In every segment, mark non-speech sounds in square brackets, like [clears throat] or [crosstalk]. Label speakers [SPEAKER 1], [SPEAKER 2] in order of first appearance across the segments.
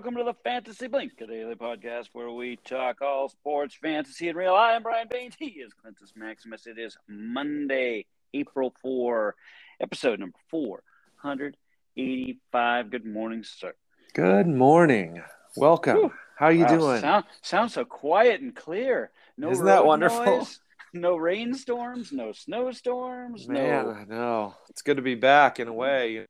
[SPEAKER 1] welcome to the Fantasy Blink, a daily podcast where we talk all sports, fantasy, and real. I am Brian Baines. He is Clintus Maximus. It is Monday, April 4, episode number 485. Good morning, sir.
[SPEAKER 2] Good morning. Welcome.
[SPEAKER 1] Whew.
[SPEAKER 2] How are you
[SPEAKER 1] Wow,
[SPEAKER 2] doing?
[SPEAKER 1] Sound, sounds so quiet and clear. No
[SPEAKER 2] Isn't that wonderful?
[SPEAKER 1] noise, no rainstorms, no snowstorms,
[SPEAKER 2] Man,
[SPEAKER 1] no.
[SPEAKER 2] I know. It's good to be back in a way.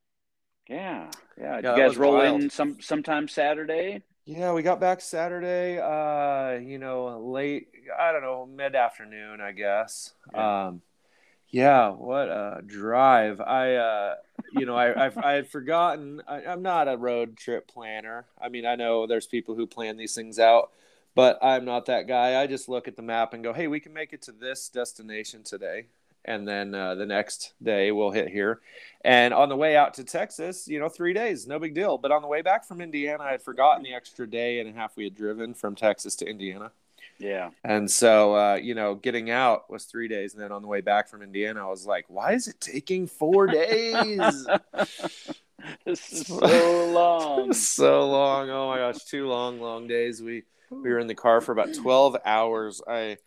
[SPEAKER 1] Yeah, yeah.
[SPEAKER 2] That
[SPEAKER 1] you guys roll
[SPEAKER 2] wild.
[SPEAKER 1] in some sometime Saturday?
[SPEAKER 2] Yeah, we got back Saturday, uh, you know, late, I don't know, mid afternoon, I guess.
[SPEAKER 1] Yeah.
[SPEAKER 2] Um, yeah, what a drive. I, uh, you know, I, I, [laughs] I had forgotten, I, I'm not a road trip planner. I mean, I know there's people who plan these things out, but I'm not that guy. I just look at the map and go, hey, we can make it to this destination today. And then uh, the next day we'll hit here. And on the way out to Texas, you know, three days, no big deal. But on the way back from Indiana, I had forgotten the extra day and a half we had driven from Texas to Indiana.
[SPEAKER 1] Yeah.
[SPEAKER 2] And so, uh, you know, getting out was three days. And then on the way back from Indiana, I was like, why is it taking four days? [laughs]
[SPEAKER 1] this is so long. [laughs]
[SPEAKER 2] so long. Oh my gosh, two long, long days. We we were in the car for about twelve hours. I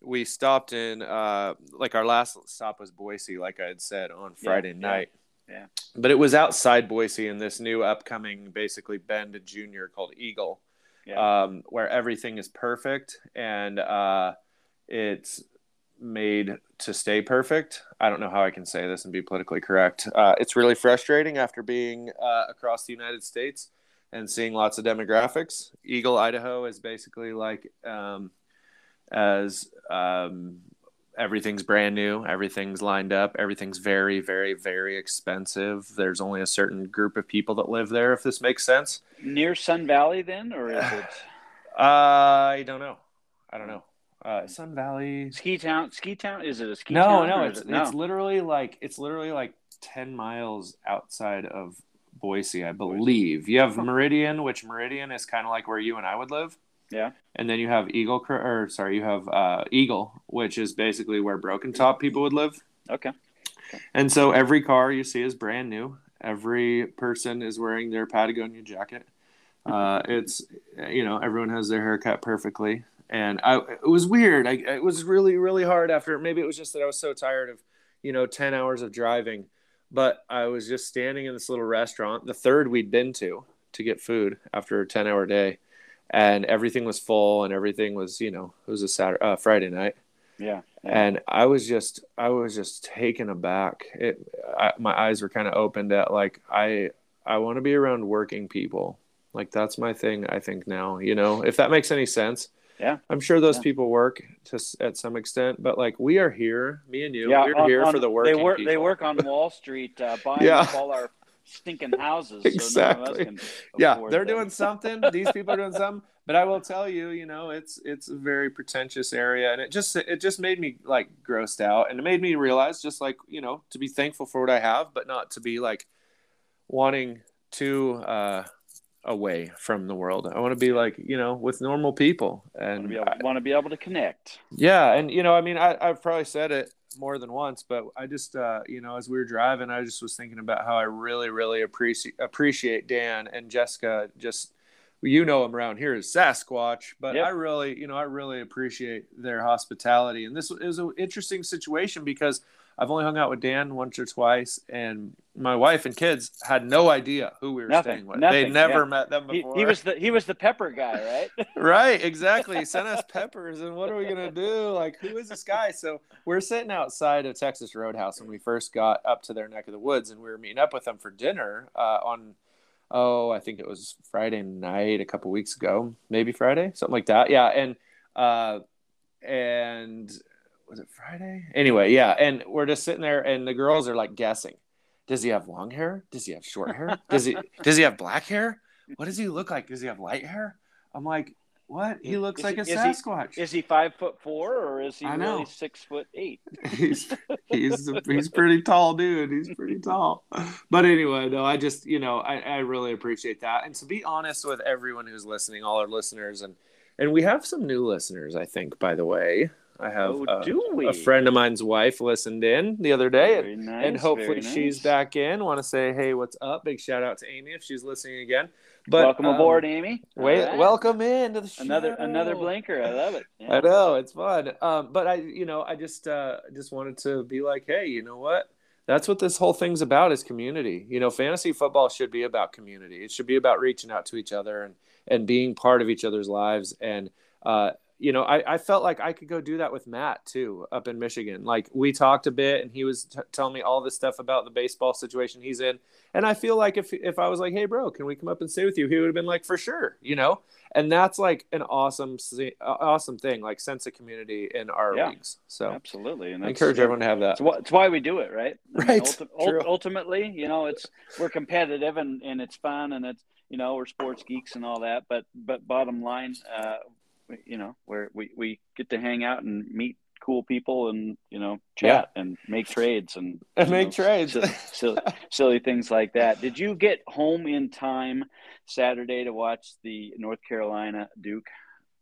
[SPEAKER 2] we stopped in uh like our last stop was Boise, like I had said on Friday
[SPEAKER 1] yeah,
[SPEAKER 2] night.
[SPEAKER 1] yeah.
[SPEAKER 2] But it was outside Boise in this new upcoming basically Bend Junior called Eagle.
[SPEAKER 1] Yeah.
[SPEAKER 2] Um, where everything is perfect and uh it's made to stay perfect. I don't know how I can say this and be politically correct. Uh, it's really frustrating after being uh, across the United States and seeing lots of demographics. Eagle, Idaho is basically like um, as um, everything's brand new, everything's lined up, everything's very, very, very expensive. There's only a certain group of people that live there, if this makes sense.
[SPEAKER 1] Near Sun Valley, then, or is it [sighs]
[SPEAKER 2] I don't know. I don't know. Uh, Sun Valley.
[SPEAKER 1] Ski Town? Ski Town? Is it a ski
[SPEAKER 2] no,
[SPEAKER 1] town?
[SPEAKER 2] no, it's
[SPEAKER 1] it, no.
[SPEAKER 2] it's literally like it's literally like ten miles outside of Boise, I believe. You have Meridian, which Meridian is kind of like where you and I would live,
[SPEAKER 1] yeah.
[SPEAKER 2] And then you have Eagle, or sorry, you have uh, Eagle, which is basically where Broken Top people would live.
[SPEAKER 1] Okay.
[SPEAKER 2] And so every car you see is brand new. Every person is wearing their Patagonia jacket. Uh, it's you know everyone has their hair cut perfectly, and I it was weird. I it was really really hard after. Maybe it was just that I was so tired of you know ten hours of driving, but I was just standing in this little restaurant, the third we'd been to to get food after a ten hour day, and everything was full and everything was you know it was a Saturday uh, Friday night
[SPEAKER 1] Yeah. yeah.
[SPEAKER 2] and I was just I was just taken aback. It I, my eyes were kind of opened at like I I want to be around working people. Like that's my thing. I think now, you know, if that makes any sense.
[SPEAKER 1] Yeah.
[SPEAKER 2] I'm sure those
[SPEAKER 1] Yeah.
[SPEAKER 2] people work to at some extent, but like we are here, me and you,
[SPEAKER 1] yeah,
[SPEAKER 2] we're
[SPEAKER 1] on-
[SPEAKER 2] here
[SPEAKER 1] on-
[SPEAKER 2] for the working
[SPEAKER 1] They work.
[SPEAKER 2] people.
[SPEAKER 1] They work on Wall Street, uh, [laughs] buying
[SPEAKER 2] Yeah.
[SPEAKER 1] up all our stinking houses. So none of us
[SPEAKER 2] Exactly.
[SPEAKER 1] can
[SPEAKER 2] yeah they're
[SPEAKER 1] them.
[SPEAKER 2] doing something these people are doing [laughs] something but i will tell you you know it's it's a very pretentious area and it just it just made me like grossed out and it made me realize just like you know to be thankful for what i have but not to be like wanting to uh away from the world i want to be like you know with normal people and
[SPEAKER 1] want to be able to connect.
[SPEAKER 2] yeah, and you know, I mean, I, I've probably said it more than once, but I just, uh, you know, as we were driving, I just was thinking about how I really, really appreciate appreciate Dan and Jessica. Just you know them around here as Sasquatch, but
[SPEAKER 1] Yep.
[SPEAKER 2] I really, you know, I really appreciate their hospitality. And this is an interesting situation because I've only hung out with Dan once or twice, and my wife and kids had no idea who we were
[SPEAKER 1] Nothing,
[SPEAKER 2] staying with.
[SPEAKER 1] nothing,
[SPEAKER 2] they never
[SPEAKER 1] yeah.
[SPEAKER 2] met them
[SPEAKER 1] He,
[SPEAKER 2] before.
[SPEAKER 1] he was the he was the pepper guy, right? [laughs]
[SPEAKER 2] right exactly [laughs] send us peppers and what are we gonna do like who is this guy so we're sitting outside of texas roadhouse when we first got up to their neck of the woods and we were meeting up with them for dinner uh, on oh, I think it was Friday night a couple weeks ago, maybe Friday, something like that. Yeah, and uh, and was it Friday? Anyway, yeah, and we're just sitting there, and the girls are like guessing. Does he have long hair? Does he have short hair? [laughs] Does he does he have black hair? What does he look like? Does he have light hair? I'm like, what? He looks
[SPEAKER 1] Is
[SPEAKER 2] like
[SPEAKER 1] he-
[SPEAKER 2] a
[SPEAKER 1] is he-
[SPEAKER 2] Sasquatch.
[SPEAKER 1] Is he five foot four or is he really six foot eight? [laughs]
[SPEAKER 2] he's he's he's pretty tall dude he's pretty tall but anyway no i just you know I, I really appreciate that and to be honest with everyone who's listening all our listeners and and we have some new listeners i think by the way i have
[SPEAKER 1] Oh,
[SPEAKER 2] uh,
[SPEAKER 1] do we?
[SPEAKER 2] a friend of mine's wife listened in the other day
[SPEAKER 1] Very
[SPEAKER 2] and,
[SPEAKER 1] nice,
[SPEAKER 2] and hopefully she's back in want to say hey what's up big shout out to amy if she's listening again but
[SPEAKER 1] Welcome
[SPEAKER 2] um,
[SPEAKER 1] aboard, Amy.
[SPEAKER 2] wait,
[SPEAKER 1] right.
[SPEAKER 2] welcome in to the show
[SPEAKER 1] Another another blinker. I love it. [laughs] Yeah.
[SPEAKER 2] I know it's fun. Um, but I, you know, I just uh, just wanted to be like, hey, you know what? That's what this whole thing's about is community. You know, fantasy football should be about community. It should be about reaching out to each other and and being part of each other's lives. And uh, you know, I, I felt like I could go do that with Matt too up in Michigan. Like we talked a bit, and he was t- telling me all this stuff about the baseball situation he's in. And I feel like if if I was like, hey, bro, can we come up and stay with you? He would have been like, for sure, you know. And that's like an awesome, awesome thing, like sense of community in our
[SPEAKER 1] Yeah.
[SPEAKER 2] leagues. So
[SPEAKER 1] Absolutely. And
[SPEAKER 2] I encourage everyone to have that.
[SPEAKER 1] It's, wh- it's why we do it, right?
[SPEAKER 2] Right,
[SPEAKER 1] ulti- [laughs] ul- ultimately, you know, it's we're competitive and, and it's fun and it's you know we're sports geeks and all that. But but bottom line, uh, you know, where we we get to hang out and meet cool people and you know chat and make trades and [laughs]
[SPEAKER 2] And make
[SPEAKER 1] know,
[SPEAKER 2] trades.
[SPEAKER 1] silly, silly, [laughs] silly things like that. Did you get home in time Saturday to watch the North Carolina Duke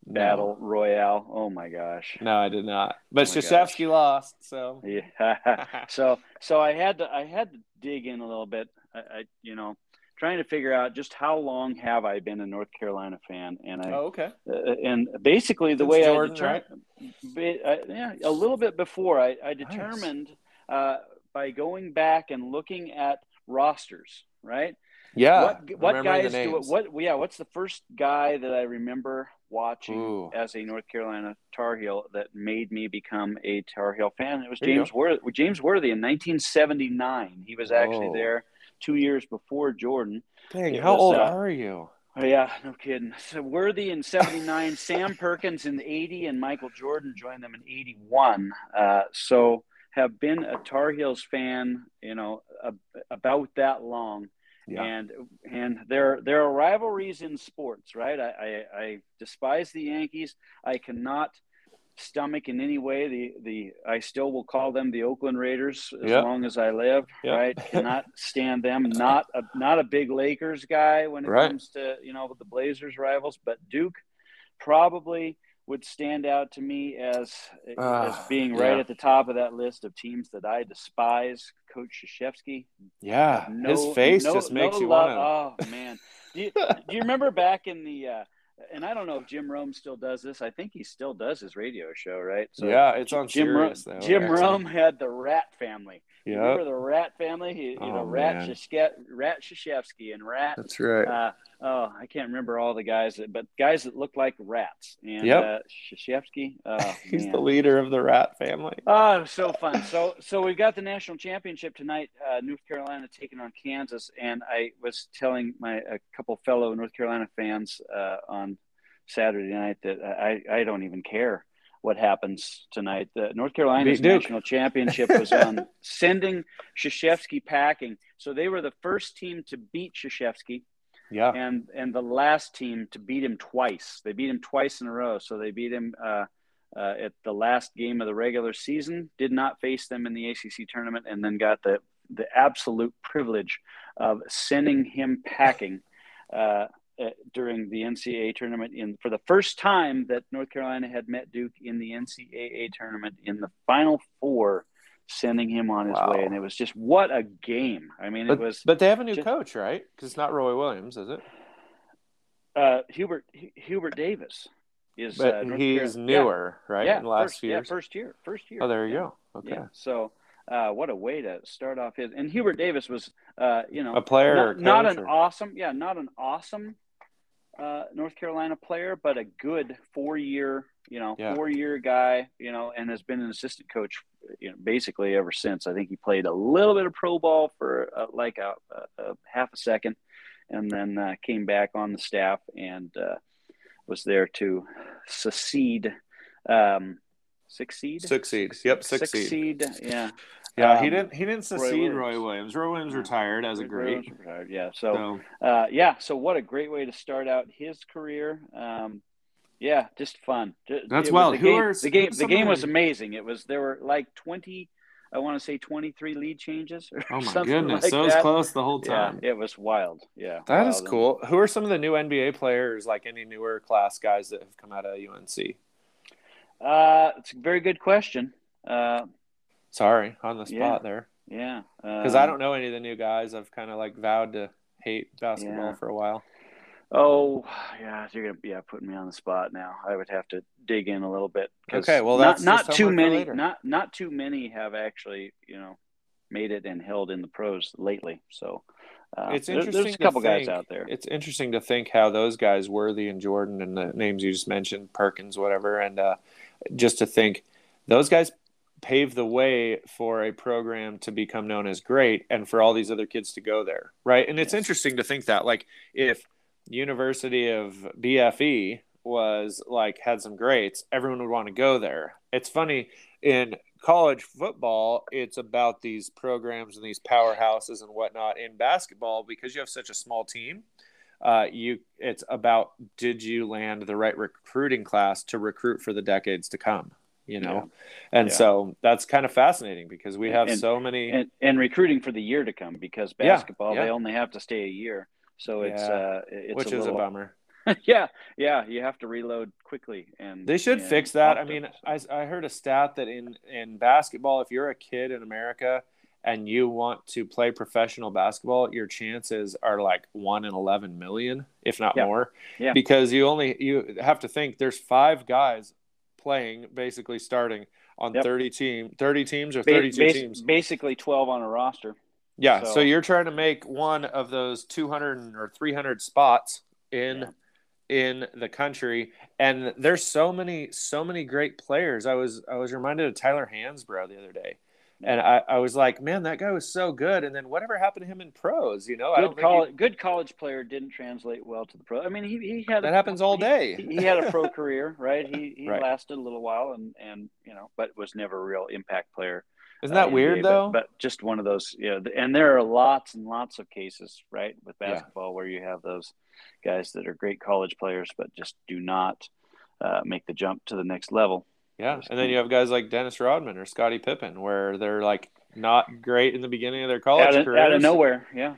[SPEAKER 1] battle royale? Oh my gosh.
[SPEAKER 2] No, I did not. But
[SPEAKER 1] Oh
[SPEAKER 2] lost, so
[SPEAKER 1] Yeah. [laughs] so so I had to I had to dig in a little bit. I, I you know trying to figure out just how long have I been a North Carolina fan, and I
[SPEAKER 2] oh, okay.
[SPEAKER 1] uh, and basically the
[SPEAKER 2] Since
[SPEAKER 1] way
[SPEAKER 2] Jordan,
[SPEAKER 1] I determined, I, yeah, a little bit before I, I determined uh, by going back and looking at rosters, right?
[SPEAKER 2] Yeah.
[SPEAKER 1] what what guys do it? What yeah? What's the first guy that I remember watching
[SPEAKER 2] Ooh.
[SPEAKER 1] as a North Carolina Tar Heel that made me become a Tar Heel fan? It was
[SPEAKER 2] There
[SPEAKER 1] James Worthy. James Worthy in 1979. He was actually
[SPEAKER 2] Whoa.
[SPEAKER 1] there two years before Jordan.
[SPEAKER 2] Dang,
[SPEAKER 1] it
[SPEAKER 2] how
[SPEAKER 1] was,
[SPEAKER 2] old
[SPEAKER 1] uh,
[SPEAKER 2] are you?
[SPEAKER 1] Oh, yeah, no kidding. [laughs] So Worthy in 79, [laughs] Sam Perkins in 80, and Michael Jordan joined them in 81. Uh, so have been a Tar Heels fan, you know, a, about that long.
[SPEAKER 2] Yeah.
[SPEAKER 1] And and there there are rivalries in sports, right? I, I, I despise the Yankees. I cannot stomach in any way the the I still will call them the Oakland Raiders as
[SPEAKER 2] Yeah.
[SPEAKER 1] long as I live.
[SPEAKER 2] Yeah.
[SPEAKER 1] Right? [laughs] Cannot stand them. Not a not a big Lakers guy when it
[SPEAKER 2] Right.
[SPEAKER 1] comes to you know the Blazers rivals, but Duke probably would stand out to me as as
[SPEAKER 2] Ah,
[SPEAKER 1] being right
[SPEAKER 2] yeah.
[SPEAKER 1] at the top of that list of teams that I despise. Coach Krzyzewski,
[SPEAKER 2] Yeah.
[SPEAKER 1] no,
[SPEAKER 2] His face
[SPEAKER 1] no-
[SPEAKER 2] just makes
[SPEAKER 1] no
[SPEAKER 2] you want
[SPEAKER 1] Oh man, do you, [laughs] do you remember back in the? Uh, and I don't know if Jim Rome still does this. I think he still does his radio show, right?
[SPEAKER 2] to. Yeah, it's on
[SPEAKER 1] Jim
[SPEAKER 2] Sirius
[SPEAKER 1] Rome,
[SPEAKER 2] though.
[SPEAKER 1] Jim
[SPEAKER 2] actually.
[SPEAKER 1] Rome had the Rat Family. You
[SPEAKER 2] Yeah,
[SPEAKER 1] Remember the Rat Family? He, you know,
[SPEAKER 2] Oh,
[SPEAKER 1] Rat. Shishke, Rat Shishevsky and Rat.
[SPEAKER 2] that's right.
[SPEAKER 1] Uh, oh, I can't remember all the guys, that, but guys that look like rats. And
[SPEAKER 2] Yep.
[SPEAKER 1] uh, Shishevsky. Oh, [laughs]
[SPEAKER 2] He's
[SPEAKER 1] man.
[SPEAKER 2] the leader of the Rat family.
[SPEAKER 1] Oh, so fun. So, so we've got the national championship tonight. Uh, North Carolina taking on Kansas, and I was telling my a couple fellow North Carolina fans uh, on Saturday night that I, I don't even care what happens tonight. The North Carolina's national championship was on [laughs] sending Krzyzewski packing. So they were the first team to beat Krzyzewski
[SPEAKER 2] Yeah.
[SPEAKER 1] and and the last team to beat him twice. They beat him twice in a row. So they beat him uh, uh, at the last game of the regular season. Did not face them in the ACC tournament, and then got the the absolute privilege of sending him packing. Uh, uh, during the NCAA tournament, in for the first time that North Carolina had met Duke in the NCAA tournament in the Final Four, sending him on his
[SPEAKER 2] Wow.
[SPEAKER 1] way, and it was just what a game! I mean,
[SPEAKER 2] But,
[SPEAKER 1] it was
[SPEAKER 2] but they have a new
[SPEAKER 1] just-
[SPEAKER 2] coach, right? Because it's not Roy Williams, is it?
[SPEAKER 1] uh, Hubert Hu- Hubert Davis is
[SPEAKER 2] But
[SPEAKER 1] uh,
[SPEAKER 2] he's
[SPEAKER 1] Carolina-
[SPEAKER 2] newer,
[SPEAKER 1] yeah,
[SPEAKER 2] right?
[SPEAKER 1] Yeah,
[SPEAKER 2] last
[SPEAKER 1] first,
[SPEAKER 2] few
[SPEAKER 1] yeah, first year, first year.
[SPEAKER 2] Oh, there you
[SPEAKER 1] yeah,
[SPEAKER 2] go. Okay.
[SPEAKER 1] Yeah. So, uh, what a way to start off his. And Hubert Davis was, uh, you know,
[SPEAKER 2] A player,
[SPEAKER 1] not, not an
[SPEAKER 2] or-
[SPEAKER 1] awesome, yeah, not an awesome uh, North Carolina player, but a good four-year, you know,
[SPEAKER 2] Yeah.
[SPEAKER 1] four-year guy, you know, and has been an assistant coach, you know, basically ever since. I think he played a little bit of pro ball for uh, like a, a, a half a second, and then uh, came back on the staff and uh, was there to succeed, um, succeed,
[SPEAKER 2] Succeed. Yep, succeed.
[SPEAKER 1] succeed. Yeah,
[SPEAKER 2] Yeah, he
[SPEAKER 1] Um,
[SPEAKER 2] didn't. He didn't succeed. Roy
[SPEAKER 1] Williams.
[SPEAKER 2] Williams. Roy Williams retired as a great.
[SPEAKER 1] Retired, Yeah, so
[SPEAKER 2] So
[SPEAKER 1] uh, yeah, so what a great way to start out his career. Um, yeah, just fun.
[SPEAKER 2] That's
[SPEAKER 1] it
[SPEAKER 2] wild.
[SPEAKER 1] The
[SPEAKER 2] Who
[SPEAKER 1] game,
[SPEAKER 2] are
[SPEAKER 1] the game?
[SPEAKER 2] who's
[SPEAKER 1] The game was amazing. It was there were like twenty, I want to say twenty three lead changes. Or
[SPEAKER 2] oh my [laughs]
[SPEAKER 1] something
[SPEAKER 2] goodness,
[SPEAKER 1] like
[SPEAKER 2] so it was
[SPEAKER 1] that.
[SPEAKER 2] close the whole
[SPEAKER 1] Yeah,
[SPEAKER 2] time.
[SPEAKER 1] it was wild. Yeah,
[SPEAKER 2] That is
[SPEAKER 1] wild. And,
[SPEAKER 2] cool. Who are some of the new NBA players, like any newer class guys that have come out of UNC?
[SPEAKER 1] Uh, it's a very good question. Uh,
[SPEAKER 2] Sorry, on the spot
[SPEAKER 1] Yeah.
[SPEAKER 2] there,
[SPEAKER 1] yeah,
[SPEAKER 2] because I don't know any of the new guys. I've kind of like vowed to hate basketball
[SPEAKER 1] Yeah.
[SPEAKER 2] for a while.
[SPEAKER 1] Oh, yeah, you're gonna yeah putting me on the spot now. I would have to dig in a little bit.
[SPEAKER 2] Okay, well,
[SPEAKER 1] not
[SPEAKER 2] that's
[SPEAKER 1] not
[SPEAKER 2] just
[SPEAKER 1] too many. Not not too many have actually you know made it and held in the pros lately. So uh,
[SPEAKER 2] It's
[SPEAKER 1] there-
[SPEAKER 2] interesting.
[SPEAKER 1] there's a couple guys out there.
[SPEAKER 2] It's interesting to think how those guys, Worthy and Jordan, and the names you just mentioned, Perkins, whatever, and uh, just to think those guys paved the way for a program to become known as great, and for all these other kids to go there, right? And it's
[SPEAKER 1] Yes.
[SPEAKER 2] interesting to think that, like, if University of BFE was like had some greats, everyone would want to go there. It's funny in college football, it's about these programs and these powerhouses and whatnot. In basketball, because you have such a small team, uh, you it's about did you land the right recruiting class to recruit for the decades to come, you know? And
[SPEAKER 1] Yeah.
[SPEAKER 2] so that's kind of fascinating because we have
[SPEAKER 1] And-
[SPEAKER 2] so many.
[SPEAKER 1] and, and recruiting for the year to come because
[SPEAKER 2] Yeah,
[SPEAKER 1] basketball
[SPEAKER 2] yeah.
[SPEAKER 1] they only have to stay a year. So it's uh it's
[SPEAKER 2] which
[SPEAKER 1] a
[SPEAKER 2] is
[SPEAKER 1] little,
[SPEAKER 2] a bummer. [laughs]
[SPEAKER 1] yeah, yeah, you have to reload quickly and
[SPEAKER 2] They should
[SPEAKER 1] and
[SPEAKER 2] fix that. I mean, I, I heard a stat that in in basketball, if you're a kid in America and you want to play professional basketball, your chances are like one in eleven million, if not
[SPEAKER 1] Yeah.
[SPEAKER 2] more.
[SPEAKER 1] Yeah.
[SPEAKER 2] Because you only you have to think there's five guys playing, basically starting on
[SPEAKER 1] Yep.
[SPEAKER 2] thirty team, thirty teams or
[SPEAKER 1] Ba-
[SPEAKER 2] thirty two
[SPEAKER 1] bas-
[SPEAKER 2] teams.
[SPEAKER 1] basically 12 on a roster.
[SPEAKER 2] Yeah, so,
[SPEAKER 1] So-
[SPEAKER 2] you're trying to make one of those 200 or 300 spots in
[SPEAKER 1] Yeah.
[SPEAKER 2] in the country and there's so many so many great players. I was I was reminded of Tyler Hansbrough the other day. And I, I was like, man, that guy was so good. And then whatever happened to him in pros? You know, I don't
[SPEAKER 1] Good college, good college player didn't translate well to the pro. I mean, he, he had
[SPEAKER 2] that
[SPEAKER 1] a,
[SPEAKER 2] happens all day.
[SPEAKER 1] He, he had a pro [laughs] career, right? He he
[SPEAKER 2] Right.
[SPEAKER 1] lasted a little while and and you know, but was never a real impact player.
[SPEAKER 2] Isn't
[SPEAKER 1] uh,
[SPEAKER 2] that
[SPEAKER 1] NBA,
[SPEAKER 2] weird
[SPEAKER 1] but-
[SPEAKER 2] though?
[SPEAKER 1] But, just one of those, you know, and there are lots and lots of cases, right, with
[SPEAKER 2] Yeah.
[SPEAKER 1] basketball where you have those guys that are great college players but just do not uh, make the jump to the next level.
[SPEAKER 2] yeah. And then you have guys like Dennis Rodman or Scottie Pippen where they're like not great in the beginning of their college
[SPEAKER 1] Out of,
[SPEAKER 2] careers.
[SPEAKER 1] out of nowhere, yeah.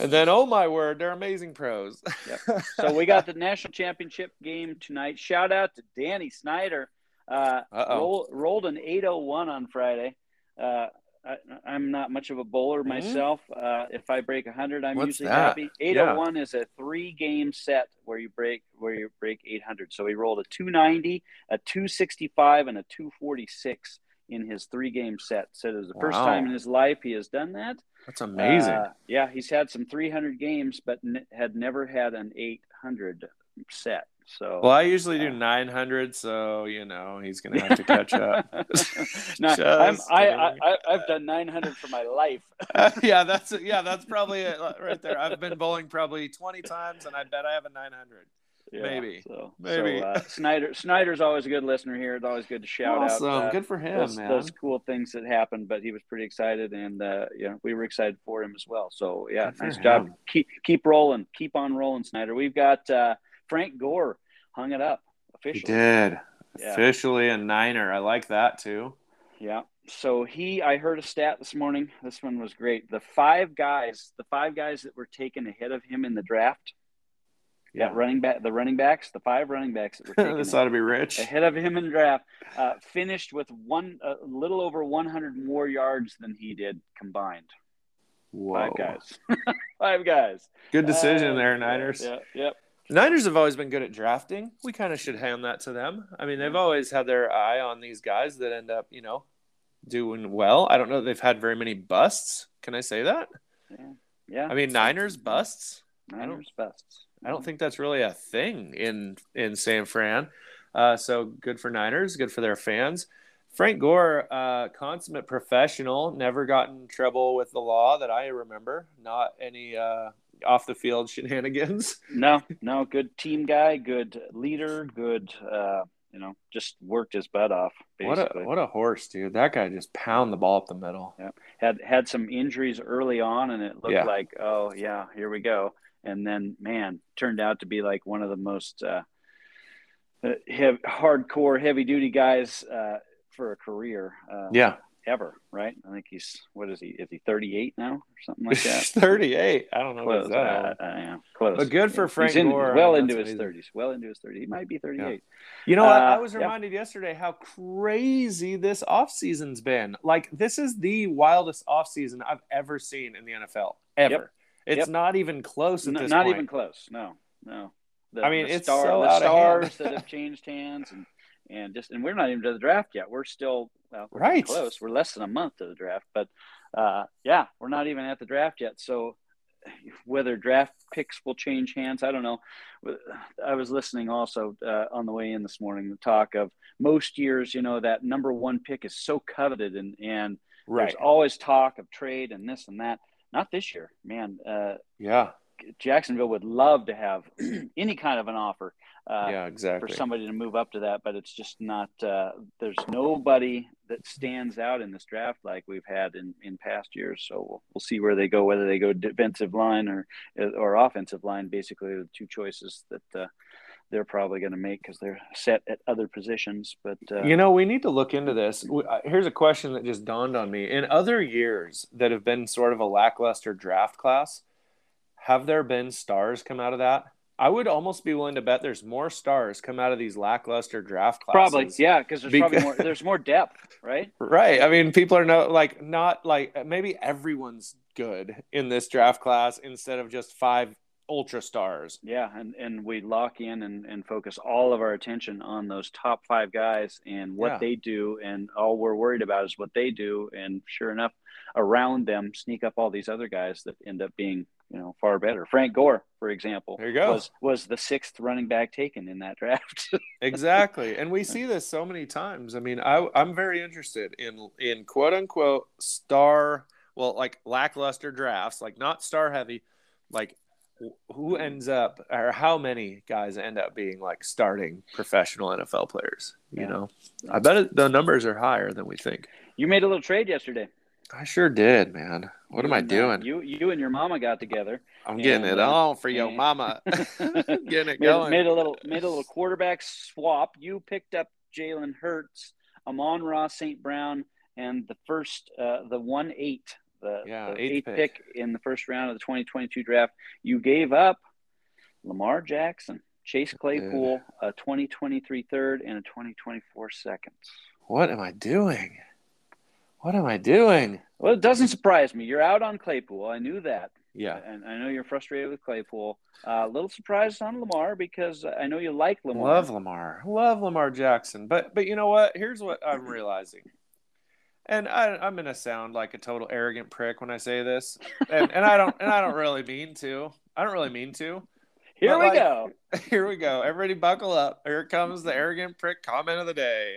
[SPEAKER 2] And then, oh my word, they're amazing pros.
[SPEAKER 1] Yep. [laughs] So we got the national championship game tonight. Shout out to Danny Snyder. Uh, roll, rolled an 801 on Friday. Uh, I, I'm not much of a bowler
[SPEAKER 2] Mhm.
[SPEAKER 1] myself. Uh, if I break 100, I'm
[SPEAKER 2] What's
[SPEAKER 1] usually
[SPEAKER 2] that?
[SPEAKER 1] happy. 801 is a three-game set where you break where you break 800. So he rolled a 290, a 265, and a 246 in his three-game set. So it was the first time in his life he has done that.
[SPEAKER 2] That's amazing.
[SPEAKER 1] Uh, yeah, he's had some 300 games, but n- had never had an 800 set. So
[SPEAKER 2] well, I usually do
[SPEAKER 1] uh,
[SPEAKER 2] 900, so you know he's gonna have to catch up. [laughs]
[SPEAKER 1] no, [laughs] I'm, I. I, I've done 900 for my life. [laughs]
[SPEAKER 2] yeah, that's yeah, that's probably it uh, right there. I've been bowling probably 20 times, and I bet I have a 900.
[SPEAKER 1] Yeah,
[SPEAKER 2] Maybe.
[SPEAKER 1] So,
[SPEAKER 2] Maybe.
[SPEAKER 1] So, uh, Snyder, Snyder's always a good listener here. It's always good to shout
[SPEAKER 2] awesome,
[SPEAKER 1] out. uh,
[SPEAKER 2] good for him,
[SPEAKER 1] those,
[SPEAKER 2] man.
[SPEAKER 1] those cool things that happened, but he was pretty excited, and uh, you know we were excited for him as well. So yeah,
[SPEAKER 2] Good
[SPEAKER 1] nice job. Keep keep rolling, keep on rolling, Snyder. We've got uh, Frank Gore hung it up
[SPEAKER 2] He
[SPEAKER 1] officially.
[SPEAKER 2] did
[SPEAKER 1] Yeah.
[SPEAKER 2] officially a niner. I like that too.
[SPEAKER 1] Yeah. So he, I heard a stat this morning. This one was great. The five guys, the five guys that were taken ahead of him in the draft,
[SPEAKER 2] Yeah,
[SPEAKER 1] running back, the running backs, the five running backs that were [laughs] taken
[SPEAKER 2] this ought to be rich.
[SPEAKER 1] ahead of him in the draft, uh, finished with one, a little over 100 more yards than he did combined.
[SPEAKER 2] Whoa,
[SPEAKER 1] Five guys. [laughs] five guys.
[SPEAKER 2] good decision
[SPEAKER 1] Uh,
[SPEAKER 2] there,
[SPEAKER 1] yeah,
[SPEAKER 2] Niners.
[SPEAKER 1] Yeah. Yep.
[SPEAKER 2] Niners have always been good at drafting. We kind of should hand that to them. I mean, they've always had their eye on these guys that end up, you know, doing well. I don't know that they've had very many busts. Can I say that?
[SPEAKER 1] Yeah. Yeah.
[SPEAKER 2] I mean, Niners busts.
[SPEAKER 1] Niners bests.
[SPEAKER 2] I don't think that's really a thing in in San Fran. Uh, so good for Niners, good for their fans. Frank Gore, uh, consummate professional, never got in trouble with the law that I remember. Not any uh, off the field shenanigans. [laughs]
[SPEAKER 1] No, no, good team guy, good leader, good. Uh, you know, just worked his butt off.
[SPEAKER 2] What a
[SPEAKER 1] Basically.
[SPEAKER 2] what a horse, dude! That guy just pound the ball up the middle.
[SPEAKER 1] had had some injuries early on, and it looked
[SPEAKER 2] Yeah.
[SPEAKER 1] like, oh yeah, here we go. And then, man, turned out to be like one of the most uh, uh, hardcore, heavy duty guys uh, for a career uh,
[SPEAKER 2] Yeah,
[SPEAKER 1] ever. Right? I think he's what is he? Is he thirty eight now or something like that? [laughs]
[SPEAKER 2] thirty-eight. I don't know.
[SPEAKER 1] close,
[SPEAKER 2] that
[SPEAKER 1] uh, uh, yeah, close.
[SPEAKER 2] But good for Frank
[SPEAKER 1] in-
[SPEAKER 2] Gore.
[SPEAKER 1] Well into his
[SPEAKER 2] amazing.
[SPEAKER 1] thirties. Well into his thirties. He might be thirty eight.
[SPEAKER 2] You know what? I
[SPEAKER 1] Uh,
[SPEAKER 2] was
[SPEAKER 1] yeah.
[SPEAKER 2] reminded yesterday how crazy this offseason's been. Like, this is the wildest offseason I've ever seen in the NFL. Ever.
[SPEAKER 1] Yep.
[SPEAKER 2] It's
[SPEAKER 1] Yep.
[SPEAKER 2] not even close at
[SPEAKER 1] N-
[SPEAKER 2] this
[SPEAKER 1] not
[SPEAKER 2] point.
[SPEAKER 1] even close. No, no. The,
[SPEAKER 2] I mean,
[SPEAKER 1] the
[SPEAKER 2] it's
[SPEAKER 1] star,
[SPEAKER 2] so
[SPEAKER 1] the
[SPEAKER 2] out of hand.
[SPEAKER 1] stars that have changed hands, and and just and we're not even to the draft yet. We're still well, we're
[SPEAKER 2] Right.
[SPEAKER 1] close. We're less than a month to the draft, but uh, yeah, we're not even at the draft yet. So whether draft picks will change hands, I don't know. I was listening also uh, on the way in this morning the talk of most years, you know, that number one pick is so coveted, and and
[SPEAKER 2] Right.
[SPEAKER 1] there's always talk of trade and this and that. Not this year, man. Uh,
[SPEAKER 2] Yeah.
[SPEAKER 1] Jacksonville would love to have [clears throat] any kind of an offer uh,
[SPEAKER 2] yeah, exactly.
[SPEAKER 1] for somebody to move up to that, but it's just not. Uh, there's nobody that stands out in this draft like we've had in, in past years. So we'll, we'll see where they go, whether they go defensive line or or offensive line. Basically, the two choices that uh, they're probably going to make because they're set at other positions. But uh,
[SPEAKER 2] You know, we need to look into this. Uh, Here's a question that just dawned on me. In other years that have been sort of a lackluster draft class, have there been stars come out of that? I would almost be willing to bet there's more stars come out of these lackluster draft classes.
[SPEAKER 1] probably, yeah, because there's probably
[SPEAKER 2] Because-
[SPEAKER 1] more. There's more depth, right? [laughs]
[SPEAKER 2] Right. I mean, people are no like not like maybe everyone's good in this draft class instead of just five ultra stars.
[SPEAKER 1] Yeah, and, and we lock in and, and focus all of our attention on those top five guys and what
[SPEAKER 2] Yeah.
[SPEAKER 1] they do, and all we're worried about is what they do. And sure enough, around them sneak up all these other guys that end up being you know far better. Frank Gore, for example,
[SPEAKER 2] There you go.
[SPEAKER 1] was was the sixth running back taken in that [laughs] draft.
[SPEAKER 2] Exactly. And we see this so many times. I mean, I I'm very interested in in quote unquote star well, like lackluster drafts, like not star heavy, like who ends up or how many guys end up being like starting professional NFL players, you
[SPEAKER 1] Yeah.
[SPEAKER 2] know. I bet it, the numbers are higher than we think.
[SPEAKER 1] you made a little trade yesterday.
[SPEAKER 2] I sure did, man. What am I
[SPEAKER 1] uh,
[SPEAKER 2] doing?
[SPEAKER 1] you you and your mama got together.
[SPEAKER 2] I'm getting
[SPEAKER 1] and,
[SPEAKER 2] it
[SPEAKER 1] uh,
[SPEAKER 2] on for your mama. [laughs] [laughs] getting it
[SPEAKER 1] made,
[SPEAKER 2] going.
[SPEAKER 1] made a little made a little quarterback swap. You picked up Jalen Hurts, Amon-Ra, St. Brown, and the first uh, the one eight the,
[SPEAKER 2] Yeah,
[SPEAKER 1] the
[SPEAKER 2] eighth
[SPEAKER 1] eighth
[SPEAKER 2] pick.
[SPEAKER 1] pick. in the first round of the 2022 draft. You gave up Lamar Jackson, Chase Claypool, a 2023 third, and a 2024 second.
[SPEAKER 2] What am I doing? What am I doing?
[SPEAKER 1] Well, it doesn't surprise me. You're out on Claypool. I knew that.
[SPEAKER 2] Yeah.
[SPEAKER 1] And I know you're frustrated with Claypool. Uh, a little surprised on Lamar because I know you like Lamar.
[SPEAKER 2] Love Lamar. Love Lamar Jackson. But but you know what? Here's what I'm [laughs] realizing. And I, I'm gonna sound like a total arrogant prick when I say this, and, and I don't and I don't really mean to. I don't really mean to.
[SPEAKER 1] Here
[SPEAKER 2] But,
[SPEAKER 1] we
[SPEAKER 2] like,
[SPEAKER 1] go. [laughs]
[SPEAKER 2] Here we go. Everybody buckle up. Here comes the arrogant prick comment of the day.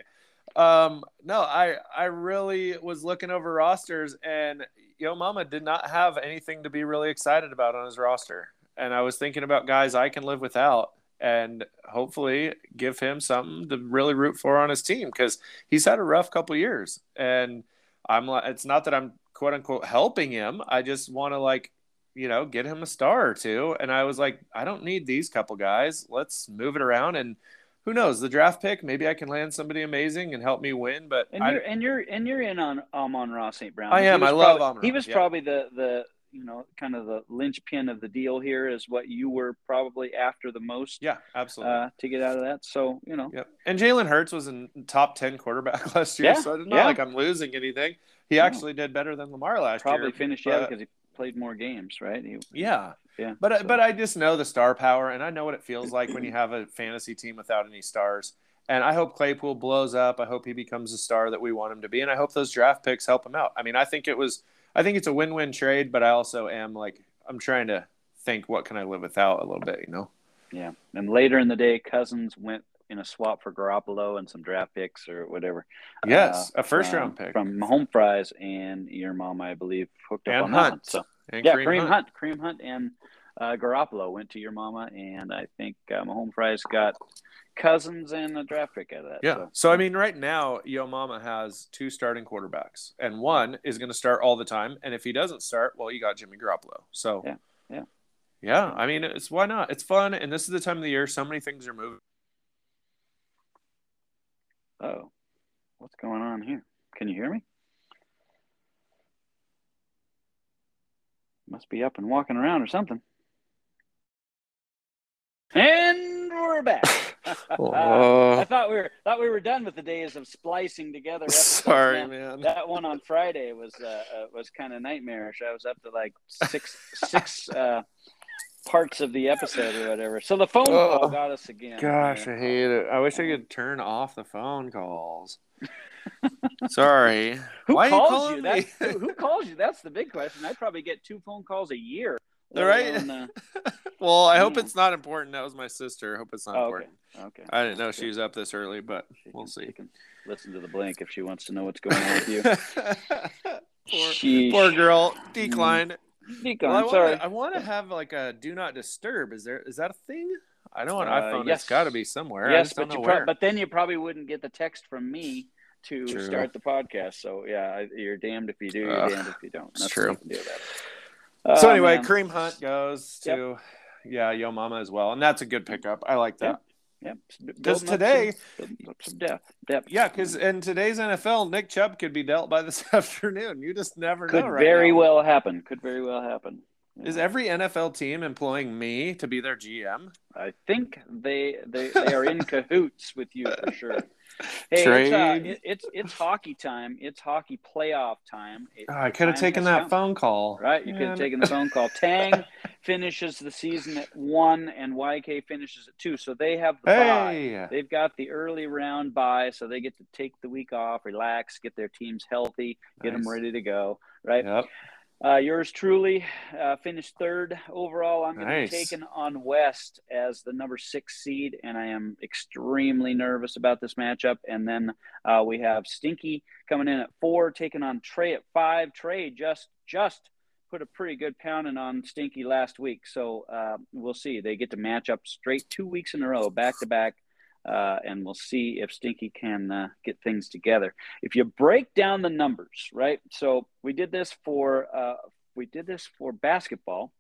[SPEAKER 2] Um, no, I I really was looking over rosters and Yo Mama did not have anything to be really excited about on his roster. And I was thinking about guys I can live without and hopefully give him something to really root for on his team because he's had a rough couple years. And I'm like it's not that I'm quote unquote helping him. I just want to like you know, get him a star or two. And I was like, I don't need these couple guys. Let's move it around. And who knows, the draft pick, maybe I can land somebody amazing and help me win. But
[SPEAKER 1] And
[SPEAKER 2] I,
[SPEAKER 1] you're and you're and you're in on Amon-Ra St. Brown.
[SPEAKER 2] I am. I love
[SPEAKER 1] probably-
[SPEAKER 2] Amon
[SPEAKER 1] He was
[SPEAKER 2] yeah.
[SPEAKER 1] probably the the you know kind of the linchpin of the deal here is what you were probably after the most
[SPEAKER 2] yeah, absolutely.
[SPEAKER 1] uh, to get out of that. So you know,
[SPEAKER 2] Yep. And Jalen Hurts was in top 10 quarterback [laughs] last year.
[SPEAKER 1] Yeah,
[SPEAKER 2] So it's not
[SPEAKER 1] yeah.
[SPEAKER 2] like I'm losing anything. He actually did better than Lamar last
[SPEAKER 1] probably
[SPEAKER 2] year.
[SPEAKER 1] Probably finished yeah
[SPEAKER 2] but-
[SPEAKER 1] because he played more games, right? He,
[SPEAKER 2] Yeah.
[SPEAKER 1] yeah.
[SPEAKER 2] But uh,
[SPEAKER 1] so-
[SPEAKER 2] but I just know the star power, and I know what it feels like when you [clears throat] have a fantasy team without any stars. And I hope Claypool blows up. I hope he becomes a star that we want him to be, and I hope those draft picks help him out. I mean, I think it was, I think it's a win-win trade, but I also am like, I'm trying to think, what can I live without a little bit, you know?
[SPEAKER 1] yeah. And later in the day, Cousins went in a swap for Garoppolo and some draft picks or whatever.
[SPEAKER 2] Yes,
[SPEAKER 1] uh,
[SPEAKER 2] a first round pick.
[SPEAKER 1] from Home Fries and your mom, I believe, hooked up
[SPEAKER 2] And
[SPEAKER 1] on that one.
[SPEAKER 2] Hunt.
[SPEAKER 1] So
[SPEAKER 2] And
[SPEAKER 1] yeah,
[SPEAKER 2] Kareem
[SPEAKER 1] Kareem
[SPEAKER 2] Hunt.
[SPEAKER 1] Hunt. Kareem Hunt, and uh, Garoppolo went to your mama, and I think um, Home Fries got Cousins and a draft pick out of that.
[SPEAKER 2] Yeah.
[SPEAKER 1] So,
[SPEAKER 2] So I mean, right now, Yo Mama has two starting quarterbacks, and one is going to start all the time. And if he doesn't start, well, you got Jimmy Garoppolo. So
[SPEAKER 1] Yeah, yeah.
[SPEAKER 2] yeah. I mean, it's why not? It's fun, and this is the time of the year. So many things are moving.
[SPEAKER 1] Oh, what's going on here? Can you hear me? Must be up and walking around or something. And we're back. [laughs]
[SPEAKER 2] Oh.
[SPEAKER 1] I thought we were thought we were done with the days of splicing together.
[SPEAKER 2] Sorry,
[SPEAKER 1] man.
[SPEAKER 2] man.
[SPEAKER 1] That one on Friday was uh, uh, was kind of nightmarish. I was up to like six six uh, parts of the episode or whatever. So the phone call
[SPEAKER 2] Oh,
[SPEAKER 1] got us again.
[SPEAKER 2] Gosh, I hate it. I wish I could turn off the phone calls. Sorry. [laughs]
[SPEAKER 1] Who
[SPEAKER 2] Why are you
[SPEAKER 1] calls
[SPEAKER 2] calling
[SPEAKER 1] you?
[SPEAKER 2] me?
[SPEAKER 1] That's, who, who calls you? That's the big question. I probably get two phone calls a year. All
[SPEAKER 2] right.
[SPEAKER 1] Alone, uh, [laughs]
[SPEAKER 2] Well, I hope
[SPEAKER 1] Yeah.
[SPEAKER 2] it's not important. That was my sister. I hope it's not
[SPEAKER 1] oh,
[SPEAKER 2] important.
[SPEAKER 1] Okay.
[SPEAKER 2] I didn't know she was up this early, but
[SPEAKER 1] She
[SPEAKER 2] we'll
[SPEAKER 1] can-
[SPEAKER 2] see.
[SPEAKER 1] She can listen to the blank if she wants to know what's going on with you. [laughs]
[SPEAKER 2] poor, poor girl. Well, I
[SPEAKER 1] I'm
[SPEAKER 2] wanna. I want to have like a do not disturb. Is there? Is that a thing? I know on
[SPEAKER 1] Uh,
[SPEAKER 2] iPhone
[SPEAKER 1] yes.
[SPEAKER 2] it's got to be somewhere.
[SPEAKER 1] Yes, but you prob- but then you probably wouldn't get the text from me to
[SPEAKER 2] True.
[SPEAKER 1] start the podcast. So yeah, you're damned if you do, you're
[SPEAKER 2] Ugh,
[SPEAKER 1] damned if you don't. That's
[SPEAKER 2] true.
[SPEAKER 1] you can do about it.
[SPEAKER 2] so
[SPEAKER 1] Oh,
[SPEAKER 2] anyway. Kareem Hunt goes to yeah, Yo Mama as well, and that's a good pickup. I like that.
[SPEAKER 1] Yep.
[SPEAKER 2] Because today-
[SPEAKER 1] some, some depth, depth.
[SPEAKER 2] Yeah, because in today's NFL, Nick Chubb could be dealt by this [laughs] afternoon. You just never
[SPEAKER 1] could
[SPEAKER 2] know. Right
[SPEAKER 1] very
[SPEAKER 2] now.
[SPEAKER 1] well happen. Could very well happen.
[SPEAKER 2] Is every NFL team employing me to be their GM?
[SPEAKER 1] I think they they, they are in [laughs] cahoots with you for sure. Hey,
[SPEAKER 2] Trade.
[SPEAKER 1] it's, uh, it, it's it's hockey time. It's hockey playoff time. It-
[SPEAKER 2] Oh, I could have taken that
[SPEAKER 1] come.
[SPEAKER 2] phone call.
[SPEAKER 1] Right, you could have taken the phone call. [laughs] Tang finishes the season at one, and YK finishes at two. So they have the bye. They've got the early round bye, so they get to take the week off, relax, get their teams healthy, get them ready to go. Right.
[SPEAKER 2] yep.
[SPEAKER 1] Uh, yours truly uh, finished third overall. I'm going to
[SPEAKER 2] Nice.
[SPEAKER 1] be taken on West as the number six seed, and I am extremely nervous about this matchup. And then uh, we have Stinky coming in at four, taking on Trey at five. Trey just just put a pretty good pounding on Stinky last week, so uh, we'll see. They get to match up straight two weeks in a row, back to back. Uh, and we'll see if Stinky can uh, get things together. If you break down the numbers, right? So we did this for uh, we did this for basketball,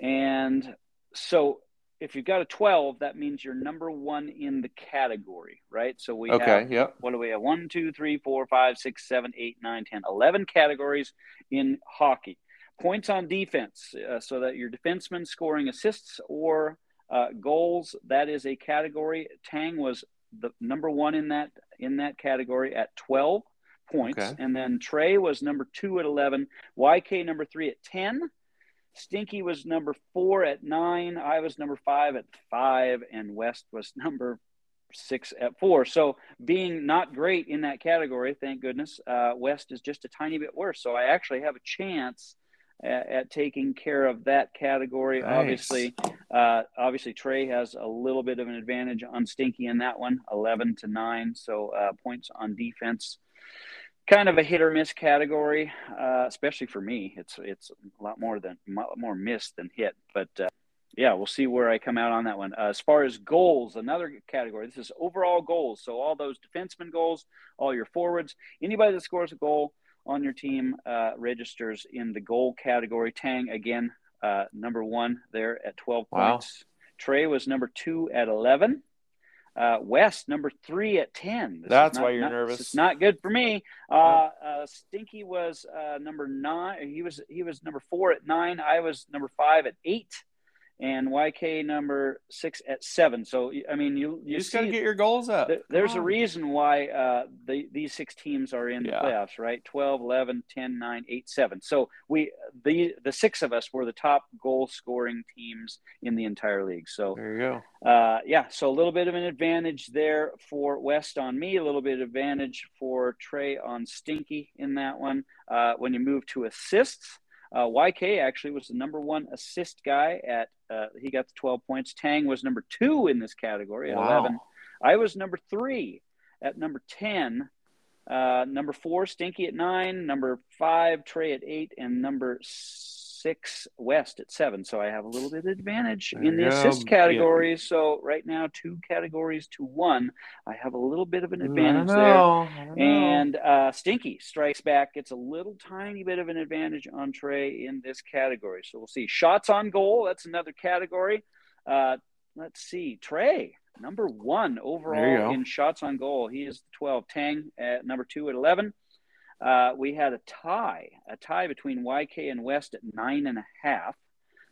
[SPEAKER 1] and so if you've got a twelve, that means you're number one in the category, right? So we
[SPEAKER 2] Okay.
[SPEAKER 1] have
[SPEAKER 2] Yep.
[SPEAKER 1] what do we have? One, two, three, four, five, six, seven, eight, nine, ten, eleven categories in hockey. Points on defense, uh, so that your defenseman scoring assists or uh, goals. That is a category. Tang was the number one in that in that category at twelve points,
[SPEAKER 2] Okay.
[SPEAKER 1] and then Trey was number two at eleven. YK number three at ten. Stinky was number four at nine. I was number five at five, and West was [laughs] number six at four. So being not great in that category, thank goodness, uh, West is just a tiny bit worse. So I actually have a chance at, at taking care of that category.
[SPEAKER 2] Nice.
[SPEAKER 1] Obviously, uh, obviously Trey has a little bit of an advantage on Stinky in that one, eleven to nine. So uh, points on defense. Kind of a hit or miss category, uh, especially for me. It's it's a lot more than a lot more miss than hit, but uh, yeah, we'll see where I come out on that one. Uh, as far as goals, another category. This is overall goals. So all those defenseman goals, all your forwards, anybody that scores a goal on your team uh, registers in the goal category. Tang again, uh, number one there at twelve
[SPEAKER 2] Wow.
[SPEAKER 1] points. Trey was number two at eleven. Uh, West number three at ten. This
[SPEAKER 2] That's
[SPEAKER 1] not-
[SPEAKER 2] why you're
[SPEAKER 1] not-
[SPEAKER 2] nervous.
[SPEAKER 1] It's not good for me. Uh, uh, Stinky was uh, number nine. He was he was number four at nine. I was number five at eight, and YK number six at seven. So I mean, you
[SPEAKER 2] You
[SPEAKER 1] you
[SPEAKER 2] just got to get your goals up.
[SPEAKER 1] th- there's
[SPEAKER 2] Come
[SPEAKER 1] a reason why uh, the, these six teams are in
[SPEAKER 2] Yeah.
[SPEAKER 1] the playoffs, right? 12, 11, 10, 9, 8, 7. So we the the six of us were the top goal scoring teams in the entire league. So
[SPEAKER 2] There you go.
[SPEAKER 1] uh, yeah, so a little bit of an advantage there for West on me, a little bit of advantage for Trey on Stinky in that one. Uh, when you move to assists, uh, YK actually was the number one assist guy at uh, he got the 12 points. Tang was number two in this category at
[SPEAKER 2] Wow.
[SPEAKER 1] 11. I was number three at number 10. Uh, number four, Stinky at nine. Number five, Trey at eight. And number six six, West at seven. So I have a little bit of advantage
[SPEAKER 2] There
[SPEAKER 1] in the assist
[SPEAKER 2] Yeah.
[SPEAKER 1] categories. So right now, two categories to one. I have a little bit of an advantage there.
[SPEAKER 2] I know.
[SPEAKER 1] And uh, Stinky strikes back, gets a little tiny bit of an advantage on Trey in this category. So we'll see. Shots on goal, that's another category. Uh, let's see. Trey, number one overall in shots on goal. He is 12. Tang at number two at 11. Uh, we had a tie, a tie between YK and West at nine and a half.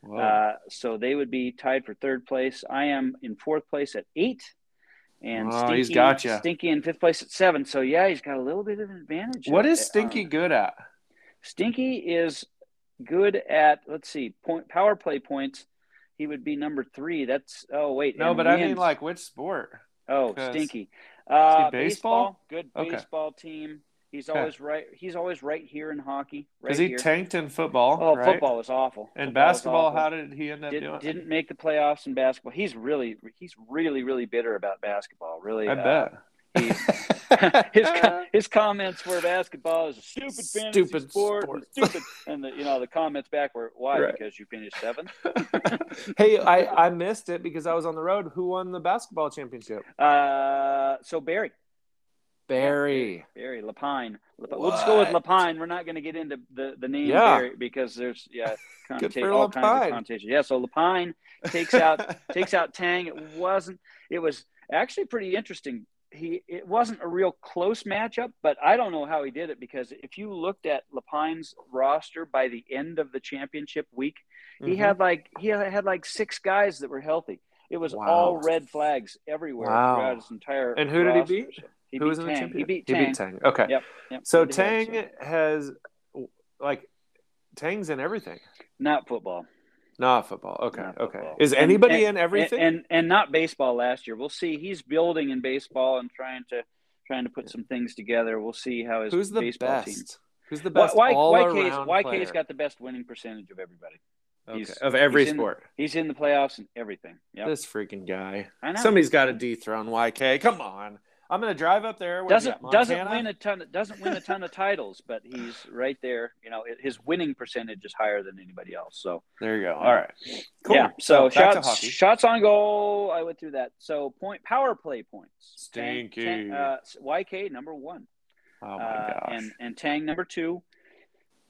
[SPEAKER 1] Uh, so they would be tied for third place. I am in fourth place at eight. And
[SPEAKER 2] Oh,
[SPEAKER 1] Stinky,
[SPEAKER 2] he's got ya.
[SPEAKER 1] Stinky in fifth place at seven. So yeah, he's got a little bit of an advantage.
[SPEAKER 2] what
[SPEAKER 1] Uh,
[SPEAKER 2] Stinky
[SPEAKER 1] uh,
[SPEAKER 2] good at?
[SPEAKER 1] Stinky is good at let's see, point power play points. He would be number three. That's oh wait,
[SPEAKER 2] No, but I mean like which sport?
[SPEAKER 1] Oh, Stinky. Uh,
[SPEAKER 2] baseball?
[SPEAKER 1] good
[SPEAKER 2] Okay.
[SPEAKER 1] baseball team. He's always right. He's always right here in hockey. Right
[SPEAKER 2] Because he
[SPEAKER 1] here.
[SPEAKER 2] tanked in football.
[SPEAKER 1] oh,
[SPEAKER 2] right?
[SPEAKER 1] football was awful.
[SPEAKER 2] And
[SPEAKER 1] Football
[SPEAKER 2] basketball,
[SPEAKER 1] awful.
[SPEAKER 2] how did he end up
[SPEAKER 1] Did,
[SPEAKER 2] doing?
[SPEAKER 1] didn't make the playoffs in basketball. He's really, he's really, really bitter about basketball. Really,
[SPEAKER 2] I
[SPEAKER 1] uh,
[SPEAKER 2] bet. [laughs] [laughs]
[SPEAKER 1] his his comments were basketball is a stupid
[SPEAKER 2] Stupid
[SPEAKER 1] sport,
[SPEAKER 2] sport.
[SPEAKER 1] and stupid, and the, you know the comments back were why
[SPEAKER 2] Right.
[SPEAKER 1] because you finished seventh. [laughs]
[SPEAKER 2] hey, I, I missed it because I was on the road. Who won the basketball championship?
[SPEAKER 1] Uh, so Barry,
[SPEAKER 2] Barry.
[SPEAKER 1] Barry Lapine. Lap- We'll just go with Lapine. We're not going to get into the the name
[SPEAKER 2] Yeah.
[SPEAKER 1] Barry because there's yeah [laughs]
[SPEAKER 2] Good
[SPEAKER 1] connota-
[SPEAKER 2] for
[SPEAKER 1] all kinds of connotations. Yeah, so Lapine takes out [laughs] takes out Tang. It wasn't. It was actually pretty interesting. He it wasn't a real close matchup, but I don't know how he did it because if you looked at Lapine's roster by the end of the championship week, he
[SPEAKER 2] Mhm.
[SPEAKER 1] had like he had like six guys that were healthy. It was
[SPEAKER 2] Wow.
[SPEAKER 1] all red flags everywhere
[SPEAKER 2] Wow.
[SPEAKER 1] throughout his entire.
[SPEAKER 2] And who did he beat?
[SPEAKER 1] He
[SPEAKER 2] Who was in the
[SPEAKER 1] Tang.
[SPEAKER 2] championship?
[SPEAKER 1] He beat
[SPEAKER 2] He
[SPEAKER 1] Tang.
[SPEAKER 2] beat Tang. Okay.
[SPEAKER 1] Yep. Yep.
[SPEAKER 2] So Tang has like Tang's in everything.
[SPEAKER 1] not football.
[SPEAKER 2] Not football. Okay.
[SPEAKER 1] Not
[SPEAKER 2] okay.
[SPEAKER 1] football.
[SPEAKER 2] Is anybody
[SPEAKER 1] and-
[SPEAKER 2] in everything?
[SPEAKER 1] and, and and not baseball last year. We'll see. He's building in baseball and trying to trying to put some things together. We'll see how his
[SPEAKER 2] Who's the
[SPEAKER 1] baseball
[SPEAKER 2] best?
[SPEAKER 1] team.
[SPEAKER 2] Who's the best
[SPEAKER 1] Y-
[SPEAKER 2] all
[SPEAKER 1] YK's,
[SPEAKER 2] around
[SPEAKER 1] YK's got the best winning percentage of everybody.
[SPEAKER 2] Okay,
[SPEAKER 1] he's-
[SPEAKER 2] of every
[SPEAKER 1] he's in-
[SPEAKER 2] sport.
[SPEAKER 1] He's in the playoffs and everything. Yep.
[SPEAKER 2] This freaking guy.
[SPEAKER 1] I know.
[SPEAKER 2] Somebody's got to dethrone YK. Come on. I'm gonna drive up there. What do you
[SPEAKER 1] doesn't
[SPEAKER 2] got,
[SPEAKER 1] doesn't win a ton of, doesn't win a ton of titles, but he's right there. You know, his winning percentage is higher than anybody else. So
[SPEAKER 2] There you go. All right. Cool.
[SPEAKER 1] yeah. So,
[SPEAKER 2] to
[SPEAKER 1] shots shots on goal. I went through that. So point power play points. Tang-
[SPEAKER 2] Stinky.
[SPEAKER 1] Tang- uh, YK number one.
[SPEAKER 2] Oh my
[SPEAKER 1] uh,
[SPEAKER 2] gosh.
[SPEAKER 1] and and Tang number two.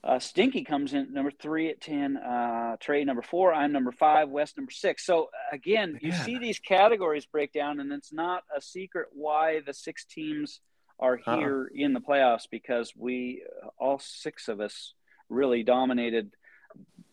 [SPEAKER 1] Uh, Stinky comes in number three at ten. Uh, Trey number four. I'm number five. West number six. So again, you see these categories break down, and it's not a secret why the six teams are
[SPEAKER 2] Uh-uh.
[SPEAKER 1] here in the playoffs because we uh, all six of us really dominated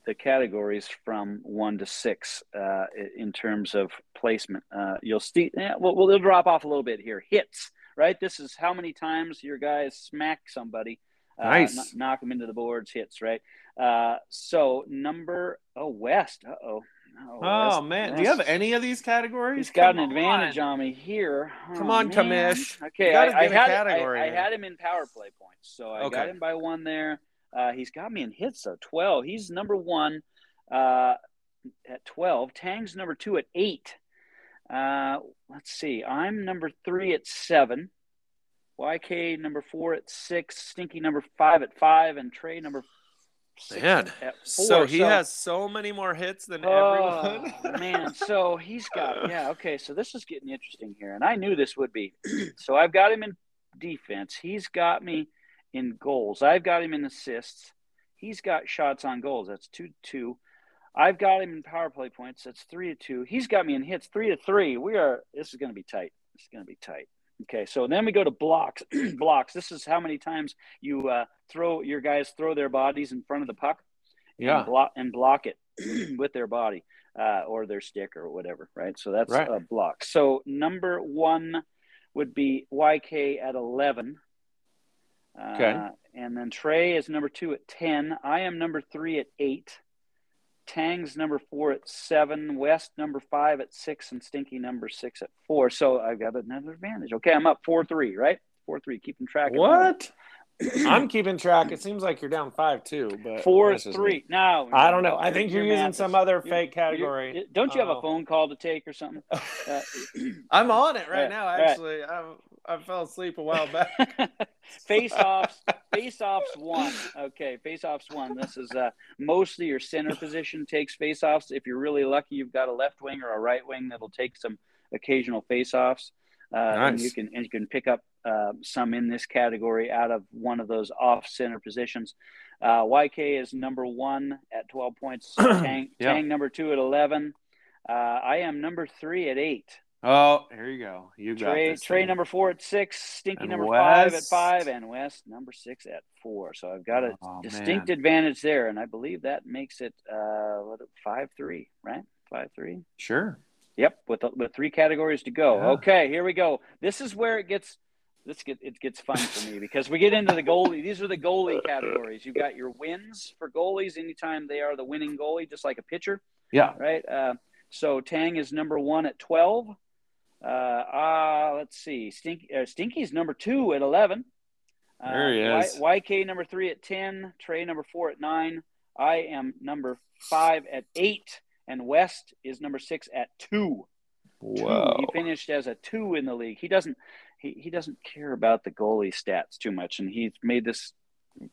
[SPEAKER 1] the categories from one to six uh, in terms of placement. Uh, you'll see, eh, well, we'll drop off a little bit here. Hits, right? This is how many times your guys smack somebody,
[SPEAKER 2] Nice.
[SPEAKER 1] kn- knock them into the boards. Hits, right? Uh, so number oh West, uh oh.
[SPEAKER 2] oh man, do you have any of these categories?
[SPEAKER 1] He's got
[SPEAKER 2] Come
[SPEAKER 1] an advantage
[SPEAKER 2] on.
[SPEAKER 1] on me here.
[SPEAKER 2] Come
[SPEAKER 1] Oh,
[SPEAKER 2] on,
[SPEAKER 1] man.
[SPEAKER 2] Kamish.
[SPEAKER 1] Okay, I, I had
[SPEAKER 2] category
[SPEAKER 1] I, I had him in power play points, so I got him by one there. Uh, he's got me in hits though, twelve. He's number one uh, at twelve. Tang's number two at eight. Uh, let's see. I'm number three at seven. YK number four at six. Stinky number five at five, and Trey number six
[SPEAKER 2] Man,
[SPEAKER 1] at four.
[SPEAKER 2] So he has so many more hits than oh, everyone.
[SPEAKER 1] Oh, [laughs] man, so he's got [laughs] yeah, okay, so this is getting interesting here. And I knew this would be. [clears throat] so I've got him in defense. He's got me in goals. I've got him in assists. He's got shots on goals. That's two to two. I've got him in power play points. That's three to two. He's got me in hits three to three. We are this is gonna be tight. This is gonna be tight. Okay, so then we go to blocks. [clears throat] blocks. This is how many times you uh, throw your guys throw their bodies in front of the puck
[SPEAKER 2] Yeah.
[SPEAKER 1] and block and block it [clears throat] with their body uh, or their stick or whatever, right? So that's
[SPEAKER 2] Right.
[SPEAKER 1] a block. So number one would be YK at eleven. Uh,
[SPEAKER 2] Okay.
[SPEAKER 1] And then Trey is number two at ten. I am number three at eight. Tang's number four at seven. West number five at six, and Stinky number six at four. So I've got another advantage. Okay, I'm up four three, right? Four three, keeping track. at.
[SPEAKER 2] What? [clears throat] I'm keeping track. It seems like you're down five two, but
[SPEAKER 1] Four three. No,
[SPEAKER 2] I don't know. I think
[SPEAKER 1] your
[SPEAKER 2] you're using some other
[SPEAKER 1] you're-
[SPEAKER 2] fake category.
[SPEAKER 1] you're- don't you have
[SPEAKER 2] Oh.
[SPEAKER 1] a phone call to take or something? [laughs] Uh, [clears throat]
[SPEAKER 2] I'm on it right
[SPEAKER 1] Right,
[SPEAKER 2] now.
[SPEAKER 1] right.
[SPEAKER 2] Actually, I I fell asleep a while back. [laughs]
[SPEAKER 1] face offs, [laughs] face offs one. Okay, face offs one. This is uh, mostly your center position takes face offs. If you're really lucky, you've got a left wing or a right wing that'll take some occasional face offs. Uh, and
[SPEAKER 2] Nice.
[SPEAKER 1] you can and you can pick up uh, some in this category out of one of those off center positions. Uh, YK is number one at 12 points. [clears throat] Tang,
[SPEAKER 2] Yeah.
[SPEAKER 1] Tang number two at 11. Uh, I am number three at eight.
[SPEAKER 2] Oh, here you go. You got
[SPEAKER 1] Trey,
[SPEAKER 2] this.
[SPEAKER 1] Trey
[SPEAKER 2] thing.
[SPEAKER 1] number four at six, Stinky
[SPEAKER 2] And
[SPEAKER 1] number five at five, and West number six at four. So I've got a
[SPEAKER 2] Oh,
[SPEAKER 1] distinct
[SPEAKER 2] man.
[SPEAKER 1] advantage there, and I believe that makes it uh, what, five three, right? Five three.
[SPEAKER 2] Sure.
[SPEAKER 1] Yep, with with three categories to go.
[SPEAKER 2] Yeah.
[SPEAKER 1] Okay, here we go. This is where it gets this get it gets fun for me because we get into the goalie. These are the goalie categories. You've got your wins for goalies anytime they are the winning goalie, just like a pitcher
[SPEAKER 2] Yeah.
[SPEAKER 1] right? Uh, so Tang is number one at 12. Uh, uh, let's see. Stink, uh, Stinky's number two at 11. Uh,
[SPEAKER 2] There he is.
[SPEAKER 1] Y- YK number three at 10. Trey number four at nine. I am number five at eight. And West is number six at two. Two.
[SPEAKER 2] Whoa.
[SPEAKER 1] He finished as a two in the league. He doesn't he, he doesn't care about the goalie stats too much, and he's made this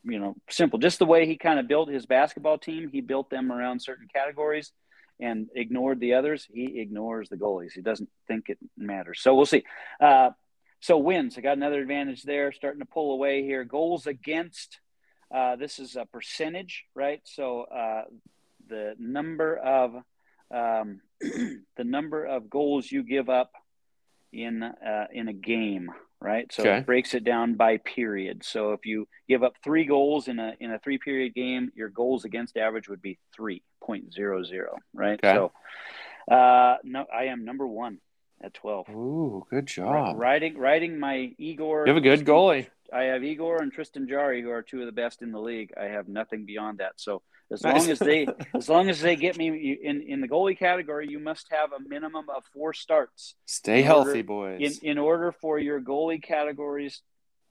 [SPEAKER 1] you know simple. Just the way he kind of built his basketball team, he built them around certain categories and ignored the others. He ignores the goalies. He doesn't think it matters. So we'll see. Uh, so wins. I got another advantage there. Starting to pull away here. Goals against. Uh, this is a percentage, right? So uh, the number of um, [clears throat] the number of goals you give up in uh, in a game, right? So
[SPEAKER 2] Okay.
[SPEAKER 1] it breaks it down by period. So if you give up three goals in a in a three period game, your goals against average would be three point zero zero, right?
[SPEAKER 2] Okay.
[SPEAKER 1] So uh, no, I am number one at twelve.
[SPEAKER 2] Ooh, good job.
[SPEAKER 1] Riding riding my Igor.
[SPEAKER 2] You have a good goalie.
[SPEAKER 1] I have Igor and Tristan Jarry, who are two of the best in the league. I have nothing beyond that. So as
[SPEAKER 2] Nice.
[SPEAKER 1] long as they [laughs] as long as they get me you- in in the goalie category, you must have a minimum of four starts
[SPEAKER 2] Stay healthy,
[SPEAKER 1] order-
[SPEAKER 2] boys.
[SPEAKER 1] in in order for your goalie categories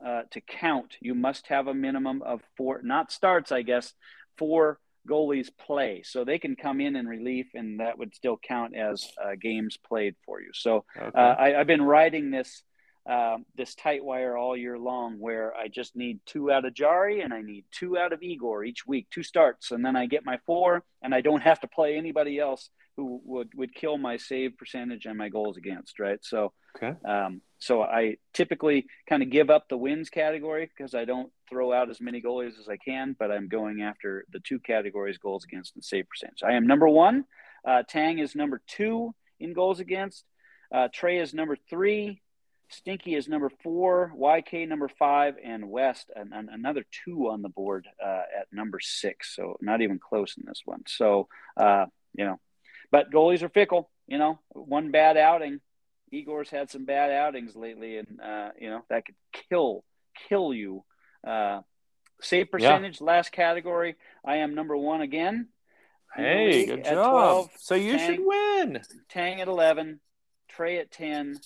[SPEAKER 1] uh, to count. You must have a minimum of four, not starts, I guess, four goalies play, so they can come in in relief, and that would still count as uh, games played for you. So
[SPEAKER 2] okay.
[SPEAKER 1] uh, I, I've been riding this um, this tight wire all year long, where I just need two out of Jarry and I need two out of Igor each week, two starts, and then I get my four, and I don't have to play anybody else who would would kill my save percentage and my goals against. Right, so
[SPEAKER 2] okay.
[SPEAKER 1] um, so I typically kind of give up the wins category because I don't throw out as many goalies as I can, but I'm going after the two categories goals against and save percentage. I am number one. Uh, Tang is number two in goals against. Uh, Trey is number three. Stinky is number four. YK number five, and West and, an- another two on the board uh, at number six. So not even close in this one. So uh, you know, but goalies are fickle. You know, one bad outing Igor's had some bad outings lately, and uh, you know that could kill kill you. Uh, save percentage, last category. I am number one again.
[SPEAKER 2] Hey, good job.
[SPEAKER 1] 12,
[SPEAKER 2] so you
[SPEAKER 1] Tang,
[SPEAKER 2] should win.
[SPEAKER 1] Tang at eleven, Trey at ten,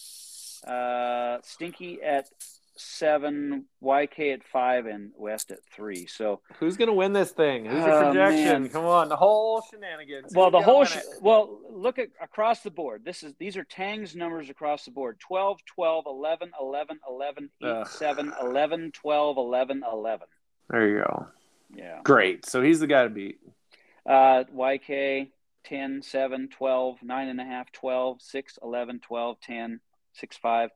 [SPEAKER 1] uh, Stinky at seven, YK at five, and West at three. So
[SPEAKER 2] Who's gonna win this thing? Who's your
[SPEAKER 1] Oh,
[SPEAKER 2] projection?
[SPEAKER 1] man.
[SPEAKER 2] Come on, the whole shenanigans.
[SPEAKER 1] well
[SPEAKER 2] Who's
[SPEAKER 1] the whole sh- well look at across the board this is these are tang's numbers across the board 12 12 11 11 11 8
[SPEAKER 2] Ugh.
[SPEAKER 1] 7 11 12 11 11
[SPEAKER 2] There you go.
[SPEAKER 1] yeah
[SPEAKER 2] Great. So he's the guy to beat.
[SPEAKER 1] uh yk 10 7 12 9 and a half 12 6 11 12 10 6 5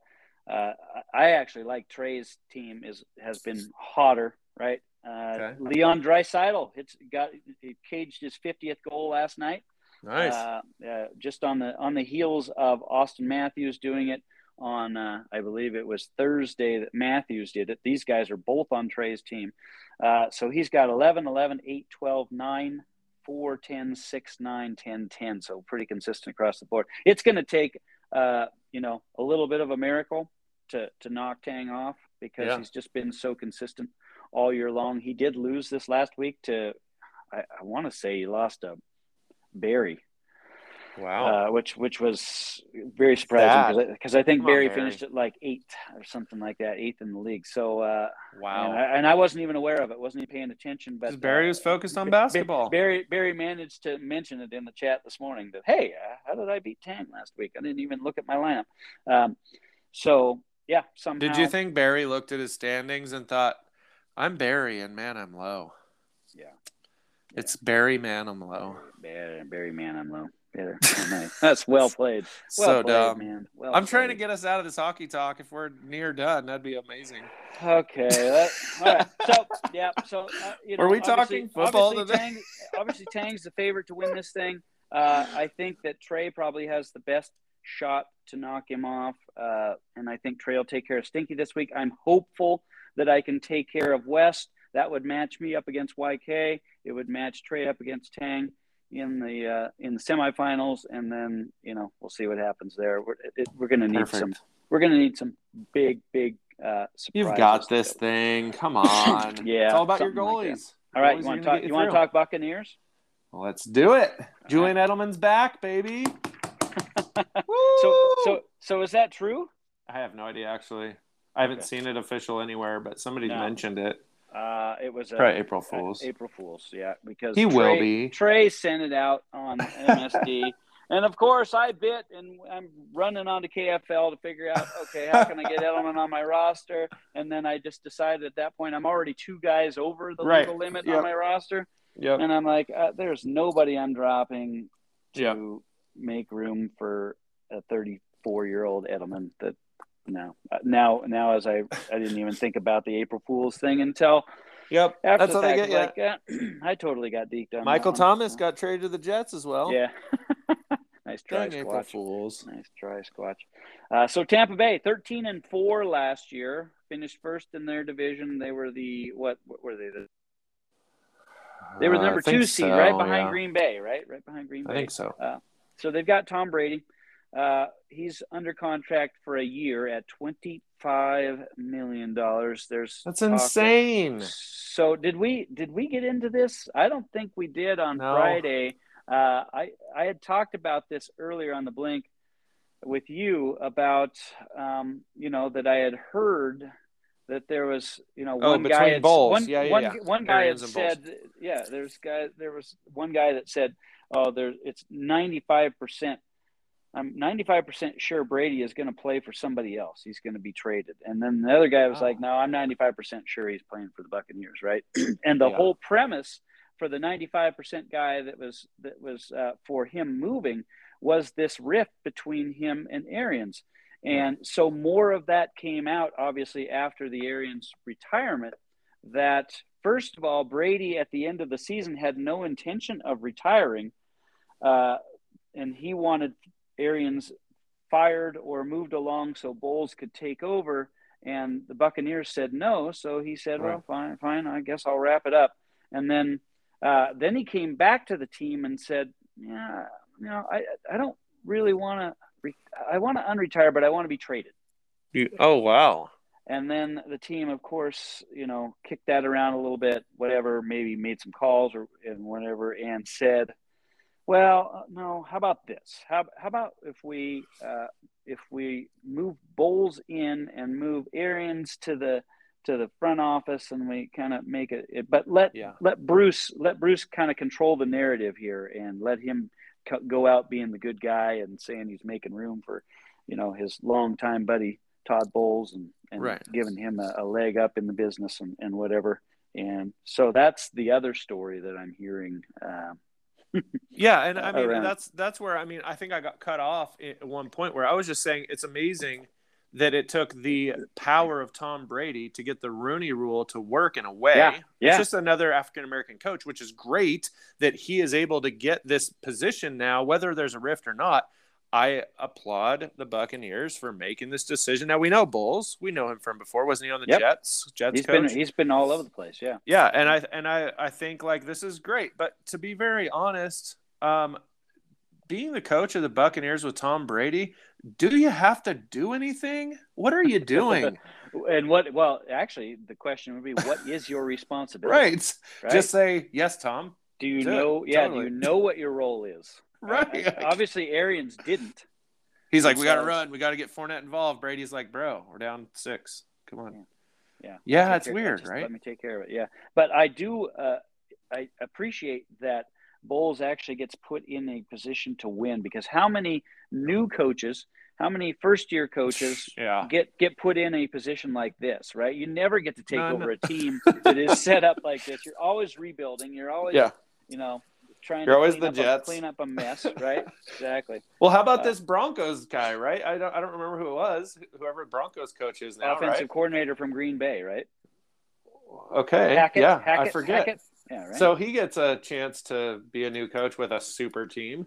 [SPEAKER 1] uh, I actually like Trey's team is has been hotter, right? Uh,
[SPEAKER 2] Okay.
[SPEAKER 1] Leon Draisaitl it's got he caged his 50th goal last night.
[SPEAKER 2] Nice.
[SPEAKER 1] Uh, uh, just on the on the heels of Auston Matthews doing it on, uh, I believe it was Thursday that Matthews did it. These guys are both on Trey's team. Uh, so he's got 11, 11, 8, 12, 9, 4, 10, 6, 9, 10, 10. So pretty consistent across the board. It's going to take, uh, you know, a little bit of a miracle to, to knock Tang off because
[SPEAKER 2] Yeah.
[SPEAKER 1] he's just been so consistent all year long. He did lose this last week to, I, I want to say he lost a Barry,
[SPEAKER 2] wow.
[SPEAKER 1] uh, which which was very surprising because I, think
[SPEAKER 2] Come
[SPEAKER 1] Barry
[SPEAKER 2] Barry.
[SPEAKER 1] finished at like eighth or something like that, eighth in the league. So uh,
[SPEAKER 2] wow.
[SPEAKER 1] and, I, and I wasn't even aware of it, wasn't even paying attention. But
[SPEAKER 2] Because Barry
[SPEAKER 1] uh,
[SPEAKER 2] was focused on
[SPEAKER 1] Ba- Ba-
[SPEAKER 2] basketball.
[SPEAKER 1] Barry Barry managed to mention it in the chat this morning that hey, uh, how did I beat Tang last week? I didn't even look at my lineup. Um, so yeah, somehow.
[SPEAKER 2] Did you think Barry looked at his standings and thought, "I'm Barry, and man, I'm low."
[SPEAKER 1] Yeah.
[SPEAKER 2] It's Barry, man, I'm low.
[SPEAKER 1] Barry, Barry man, I'm [laughs] nice. That's well played. Well
[SPEAKER 2] so
[SPEAKER 1] played,
[SPEAKER 2] dumb.
[SPEAKER 1] man. Well
[SPEAKER 2] I'm trying to get us out of this hockey talk. If we're near done, that'd be amazing.
[SPEAKER 1] Okay. That, [laughs] all right. So yeah. So uh, you know,
[SPEAKER 2] Were we talking football
[SPEAKER 1] obviously
[SPEAKER 2] today?
[SPEAKER 1] Tang, obviously, Tang's the favorite to win this thing. Uh, I think that Trey probably has the best shot to knock him off, uh, and I think Trey will take care of Stinky this week. I'm hopeful that I can take care of West. That would match me up against YK. It would match Trey up against Tang in the uh, in the semifinals, and then you know we'll see what happens there. We're it, we're going to need
[SPEAKER 2] Perfect.
[SPEAKER 1] some. We're going to need some big, big uh, surprises.
[SPEAKER 2] You've got this thing. Come [laughs] on.
[SPEAKER 1] Yeah,
[SPEAKER 2] It's all about your
[SPEAKER 1] something like
[SPEAKER 2] goalies.
[SPEAKER 1] All right,
[SPEAKER 2] Goalies
[SPEAKER 1] you want to talk? You want to talk Buccaneers?
[SPEAKER 2] Let's do it. Julian Edelman's back, baby. [laughs]
[SPEAKER 1] So, so, so is that true?
[SPEAKER 2] I have no idea actually. I haven't
[SPEAKER 1] Okay.
[SPEAKER 2] seen it official anywhere, but somebody
[SPEAKER 1] No.
[SPEAKER 2] mentioned it.
[SPEAKER 1] Uh, it was
[SPEAKER 2] Probably April Fools.
[SPEAKER 1] April Fools, yeah, because
[SPEAKER 2] He
[SPEAKER 1] Trey,
[SPEAKER 2] will be.
[SPEAKER 1] Trey sent it out on MSD, [laughs] and of course I bit, and I'm running onto KFL to figure out, okay, how can I get [laughs] Edelman on my roster? And then I just decided at that point I'm already two guys over the
[SPEAKER 2] Right.
[SPEAKER 1] legal limit
[SPEAKER 2] Yep.
[SPEAKER 1] on my roster,
[SPEAKER 2] Yep.
[SPEAKER 1] and I'm like, uh, there's nobody I'm dropping to
[SPEAKER 2] Yep.
[SPEAKER 1] make room for a 34 year old Edelman. That no, Uh, now now as I I didn't even think about the April Fools thing until
[SPEAKER 2] Yep.
[SPEAKER 1] after
[SPEAKER 2] That's
[SPEAKER 1] the
[SPEAKER 2] how they
[SPEAKER 1] fact,
[SPEAKER 2] get
[SPEAKER 1] like, yeah, [clears throat] I totally got deked on
[SPEAKER 2] Michael
[SPEAKER 1] one,
[SPEAKER 2] Thomas
[SPEAKER 1] so-
[SPEAKER 2] got traded to the Jets as well.
[SPEAKER 1] yeah. [laughs] nice try,
[SPEAKER 2] Dang April
[SPEAKER 1] Squatch.
[SPEAKER 2] Fools.
[SPEAKER 1] Nice try, Squatch. Uh, so Tampa Bay, thirteen and four last year, finished first in their division. They were the what? What were they? The, they were the
[SPEAKER 2] Uh,
[SPEAKER 1] number
[SPEAKER 2] think
[SPEAKER 1] two seed,
[SPEAKER 2] so,
[SPEAKER 1] right behind
[SPEAKER 2] yeah.
[SPEAKER 1] Green Bay, right? Right behind Green Bay.
[SPEAKER 2] I think so.
[SPEAKER 1] So they've got Tom Brady. Uh, he's under contract for a year at twenty-five million dollars. There's
[SPEAKER 2] That's insane.
[SPEAKER 1] So did we did we get into this? I don't think we did on
[SPEAKER 2] No.
[SPEAKER 1] Friday. Uh, I I had talked about this earlier on the blink with you about um, you know that I had heard that there was you know
[SPEAKER 2] Oh,
[SPEAKER 1] one guy had, one,
[SPEAKER 2] Yeah, yeah,
[SPEAKER 1] one,
[SPEAKER 2] yeah.
[SPEAKER 1] one guy had
[SPEAKER 2] and bowls.
[SPEAKER 1] said yeah there's guy there was one guy that said oh there it's 95 percent I'm 95% sure Brady is going to play for somebody else. He's going to be traded. And then the other guy was
[SPEAKER 2] Oh.
[SPEAKER 1] like, no, I'm 95% sure he's playing for the Buccaneers, right? [clears throat] and the
[SPEAKER 2] Yeah.
[SPEAKER 1] whole premise for the 95% guy that was that was uh, for him moving was this rift between him and Arians. And so more of that came out obviously after the Arians retirement that first of all Brady at the end of the season had no intention of retiring uh, and he wanted Arians fired or moved along so Bowles could take over. And the Buccaneers said no. So he said, well, fine, fine. I guess I'll wrap it up. And then, uh, then he came back to the team and said, yeah, you know, I, I don't really want to, re- I want to unretire, but I want to be traded.
[SPEAKER 2] You, oh wow.
[SPEAKER 1] And then the team, of course, you know, kicked that around a little bit, whatever, maybe made some calls or and whatever, and said, "Well, uh, no. How about this? How, how about if we uh, if we move Bowles in and move Arians to the to the front office, and we kind of make it, it, but let
[SPEAKER 2] Yeah.
[SPEAKER 1] let Bruce let Bruce kind of control the narrative here, and let him co- go out being the good guy and saying he's making room for, you know, his longtime buddy Todd Bowles and, and
[SPEAKER 2] Right.
[SPEAKER 1] giving him a, a leg up in the business and, and whatever. And so that's the other story that I'm hearing. Um,
[SPEAKER 2] Yeah, and I mean
[SPEAKER 1] around.
[SPEAKER 2] that's that's where I mean I think I got cut off at one point where I was just saying it's amazing that it took the power of Tom Brady to get the Rooney Rule to work in a way.
[SPEAKER 1] Yeah, yeah.
[SPEAKER 2] It's just another African American coach, which is great that he is able to get this position now, whether there's a rift or not. I applaud the Buccaneers for making this decision. Now we know Bowles. We know him from before. Wasn't he on the
[SPEAKER 1] Yep.
[SPEAKER 2] Jets? Jets
[SPEAKER 1] he's
[SPEAKER 2] coach.
[SPEAKER 1] been he's been all over the place. Yeah.
[SPEAKER 2] Yeah, and I and I I think like this is great, but to be very honest, um, being the coach of the Buccaneers with Tom Brady, do you have to do anything? What are you doing? [laughs]
[SPEAKER 1] And what? Well, actually, the question would be, what is your responsibility? [laughs]
[SPEAKER 2] right.
[SPEAKER 1] Right?
[SPEAKER 2] Just say yes, Tom.
[SPEAKER 1] do you
[SPEAKER 2] do it.
[SPEAKER 1] know? Yeah. Do you know what your role is?
[SPEAKER 2] Right.
[SPEAKER 1] Uh, obviously, Arians didn't.
[SPEAKER 2] He's like, we got to run. We got to get Fournette involved. Brady's like, bro, we're down six. Come on.
[SPEAKER 1] Yeah.
[SPEAKER 2] Yeah, it's weird,
[SPEAKER 1] just
[SPEAKER 2] right?
[SPEAKER 1] Let me take care of it. Yeah, but I do. Uh, I appreciate that Bowles actually gets put in a position to win because how many new coaches, how many first year coaches [laughs]
[SPEAKER 2] Yeah.
[SPEAKER 1] get get put in a position like this, right? You never get to take
[SPEAKER 2] None.
[SPEAKER 1] over a team [laughs] that is set up like this. You're always rebuilding. You're always,
[SPEAKER 2] Yeah.
[SPEAKER 1] you know, trying
[SPEAKER 2] You're
[SPEAKER 1] to
[SPEAKER 2] always
[SPEAKER 1] clean,
[SPEAKER 2] the
[SPEAKER 1] up
[SPEAKER 2] Jets.
[SPEAKER 1] A, clean up a mess, [laughs] right? exactly.
[SPEAKER 2] Well, how about
[SPEAKER 1] Uh,
[SPEAKER 2] this Broncos guy, right? I don't I don't remember who it was. Whoever Broncos coach is now,
[SPEAKER 1] Offensive
[SPEAKER 2] right?
[SPEAKER 1] coordinator from Green Bay, right?
[SPEAKER 2] Okay.
[SPEAKER 1] Hackett,
[SPEAKER 2] yeah,
[SPEAKER 1] Hackett,
[SPEAKER 2] I forget.
[SPEAKER 1] Hackett? Yeah, right.
[SPEAKER 2] So he gets a chance to be a new coach with a super team.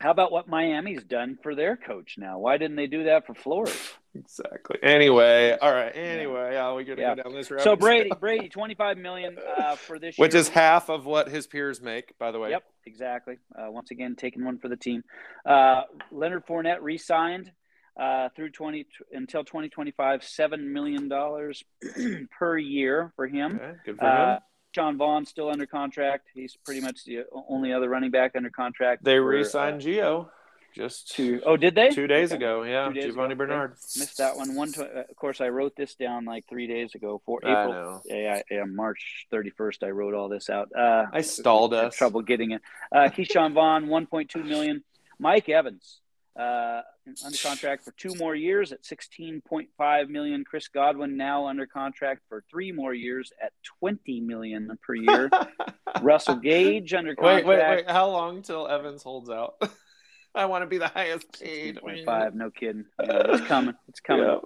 [SPEAKER 1] How about what Miami's done for their coach now? Why didn't they do that for Flores? [laughs]
[SPEAKER 2] Exactly. Anyway, all right. Anyway, yeah, we gonna
[SPEAKER 1] Yeah.
[SPEAKER 2] go down this road.
[SPEAKER 1] So Brady, Brady, twenty five million uh, [sighs] for this year.
[SPEAKER 2] which
[SPEAKER 1] year.
[SPEAKER 2] is half of what his peers make, by the way.
[SPEAKER 1] Yep, exactly. Uh, once again, taking one for the team. Uh, Leonard Fournette re-signed uh, through twenty until twenty twenty five, seven million dollars [clears throat] per year for him.
[SPEAKER 2] Okay, good for
[SPEAKER 1] Uh,
[SPEAKER 2] him.
[SPEAKER 1] Sean Vaughn still under contract. He's pretty much the only other running back under contract.
[SPEAKER 2] They
[SPEAKER 1] for,
[SPEAKER 2] re-signed
[SPEAKER 1] uh,
[SPEAKER 2] Geo just
[SPEAKER 1] to. Oh, did they?
[SPEAKER 2] two days
[SPEAKER 1] Okay.
[SPEAKER 2] ago. Yeah,
[SPEAKER 1] Two days
[SPEAKER 2] Giovanni
[SPEAKER 1] ago.
[SPEAKER 2] Bernard.
[SPEAKER 1] Missed that one. One. Tw- uh, of course, I wrote this down like three days ago for
[SPEAKER 2] I
[SPEAKER 1] April.
[SPEAKER 2] know.
[SPEAKER 1] Yeah, yeah, March 31st, I wrote all this out. Uh,
[SPEAKER 2] I stalled us.
[SPEAKER 1] Trouble getting it. Uh, Ke'Shawn Vaughn, 1.2 million. Mike Evans, uh, under contract for two more years at 16.5 million. Chris Godwin now under contract for three more years at 20 million per year. [laughs] Russell Gage under
[SPEAKER 2] wait,
[SPEAKER 1] contract.
[SPEAKER 2] wait, wait. How long till Evans holds out? [laughs] I want to be the highest paid.
[SPEAKER 1] 16.5, no kidding. Yeah, it's coming. It's coming.
[SPEAKER 2] Yeah.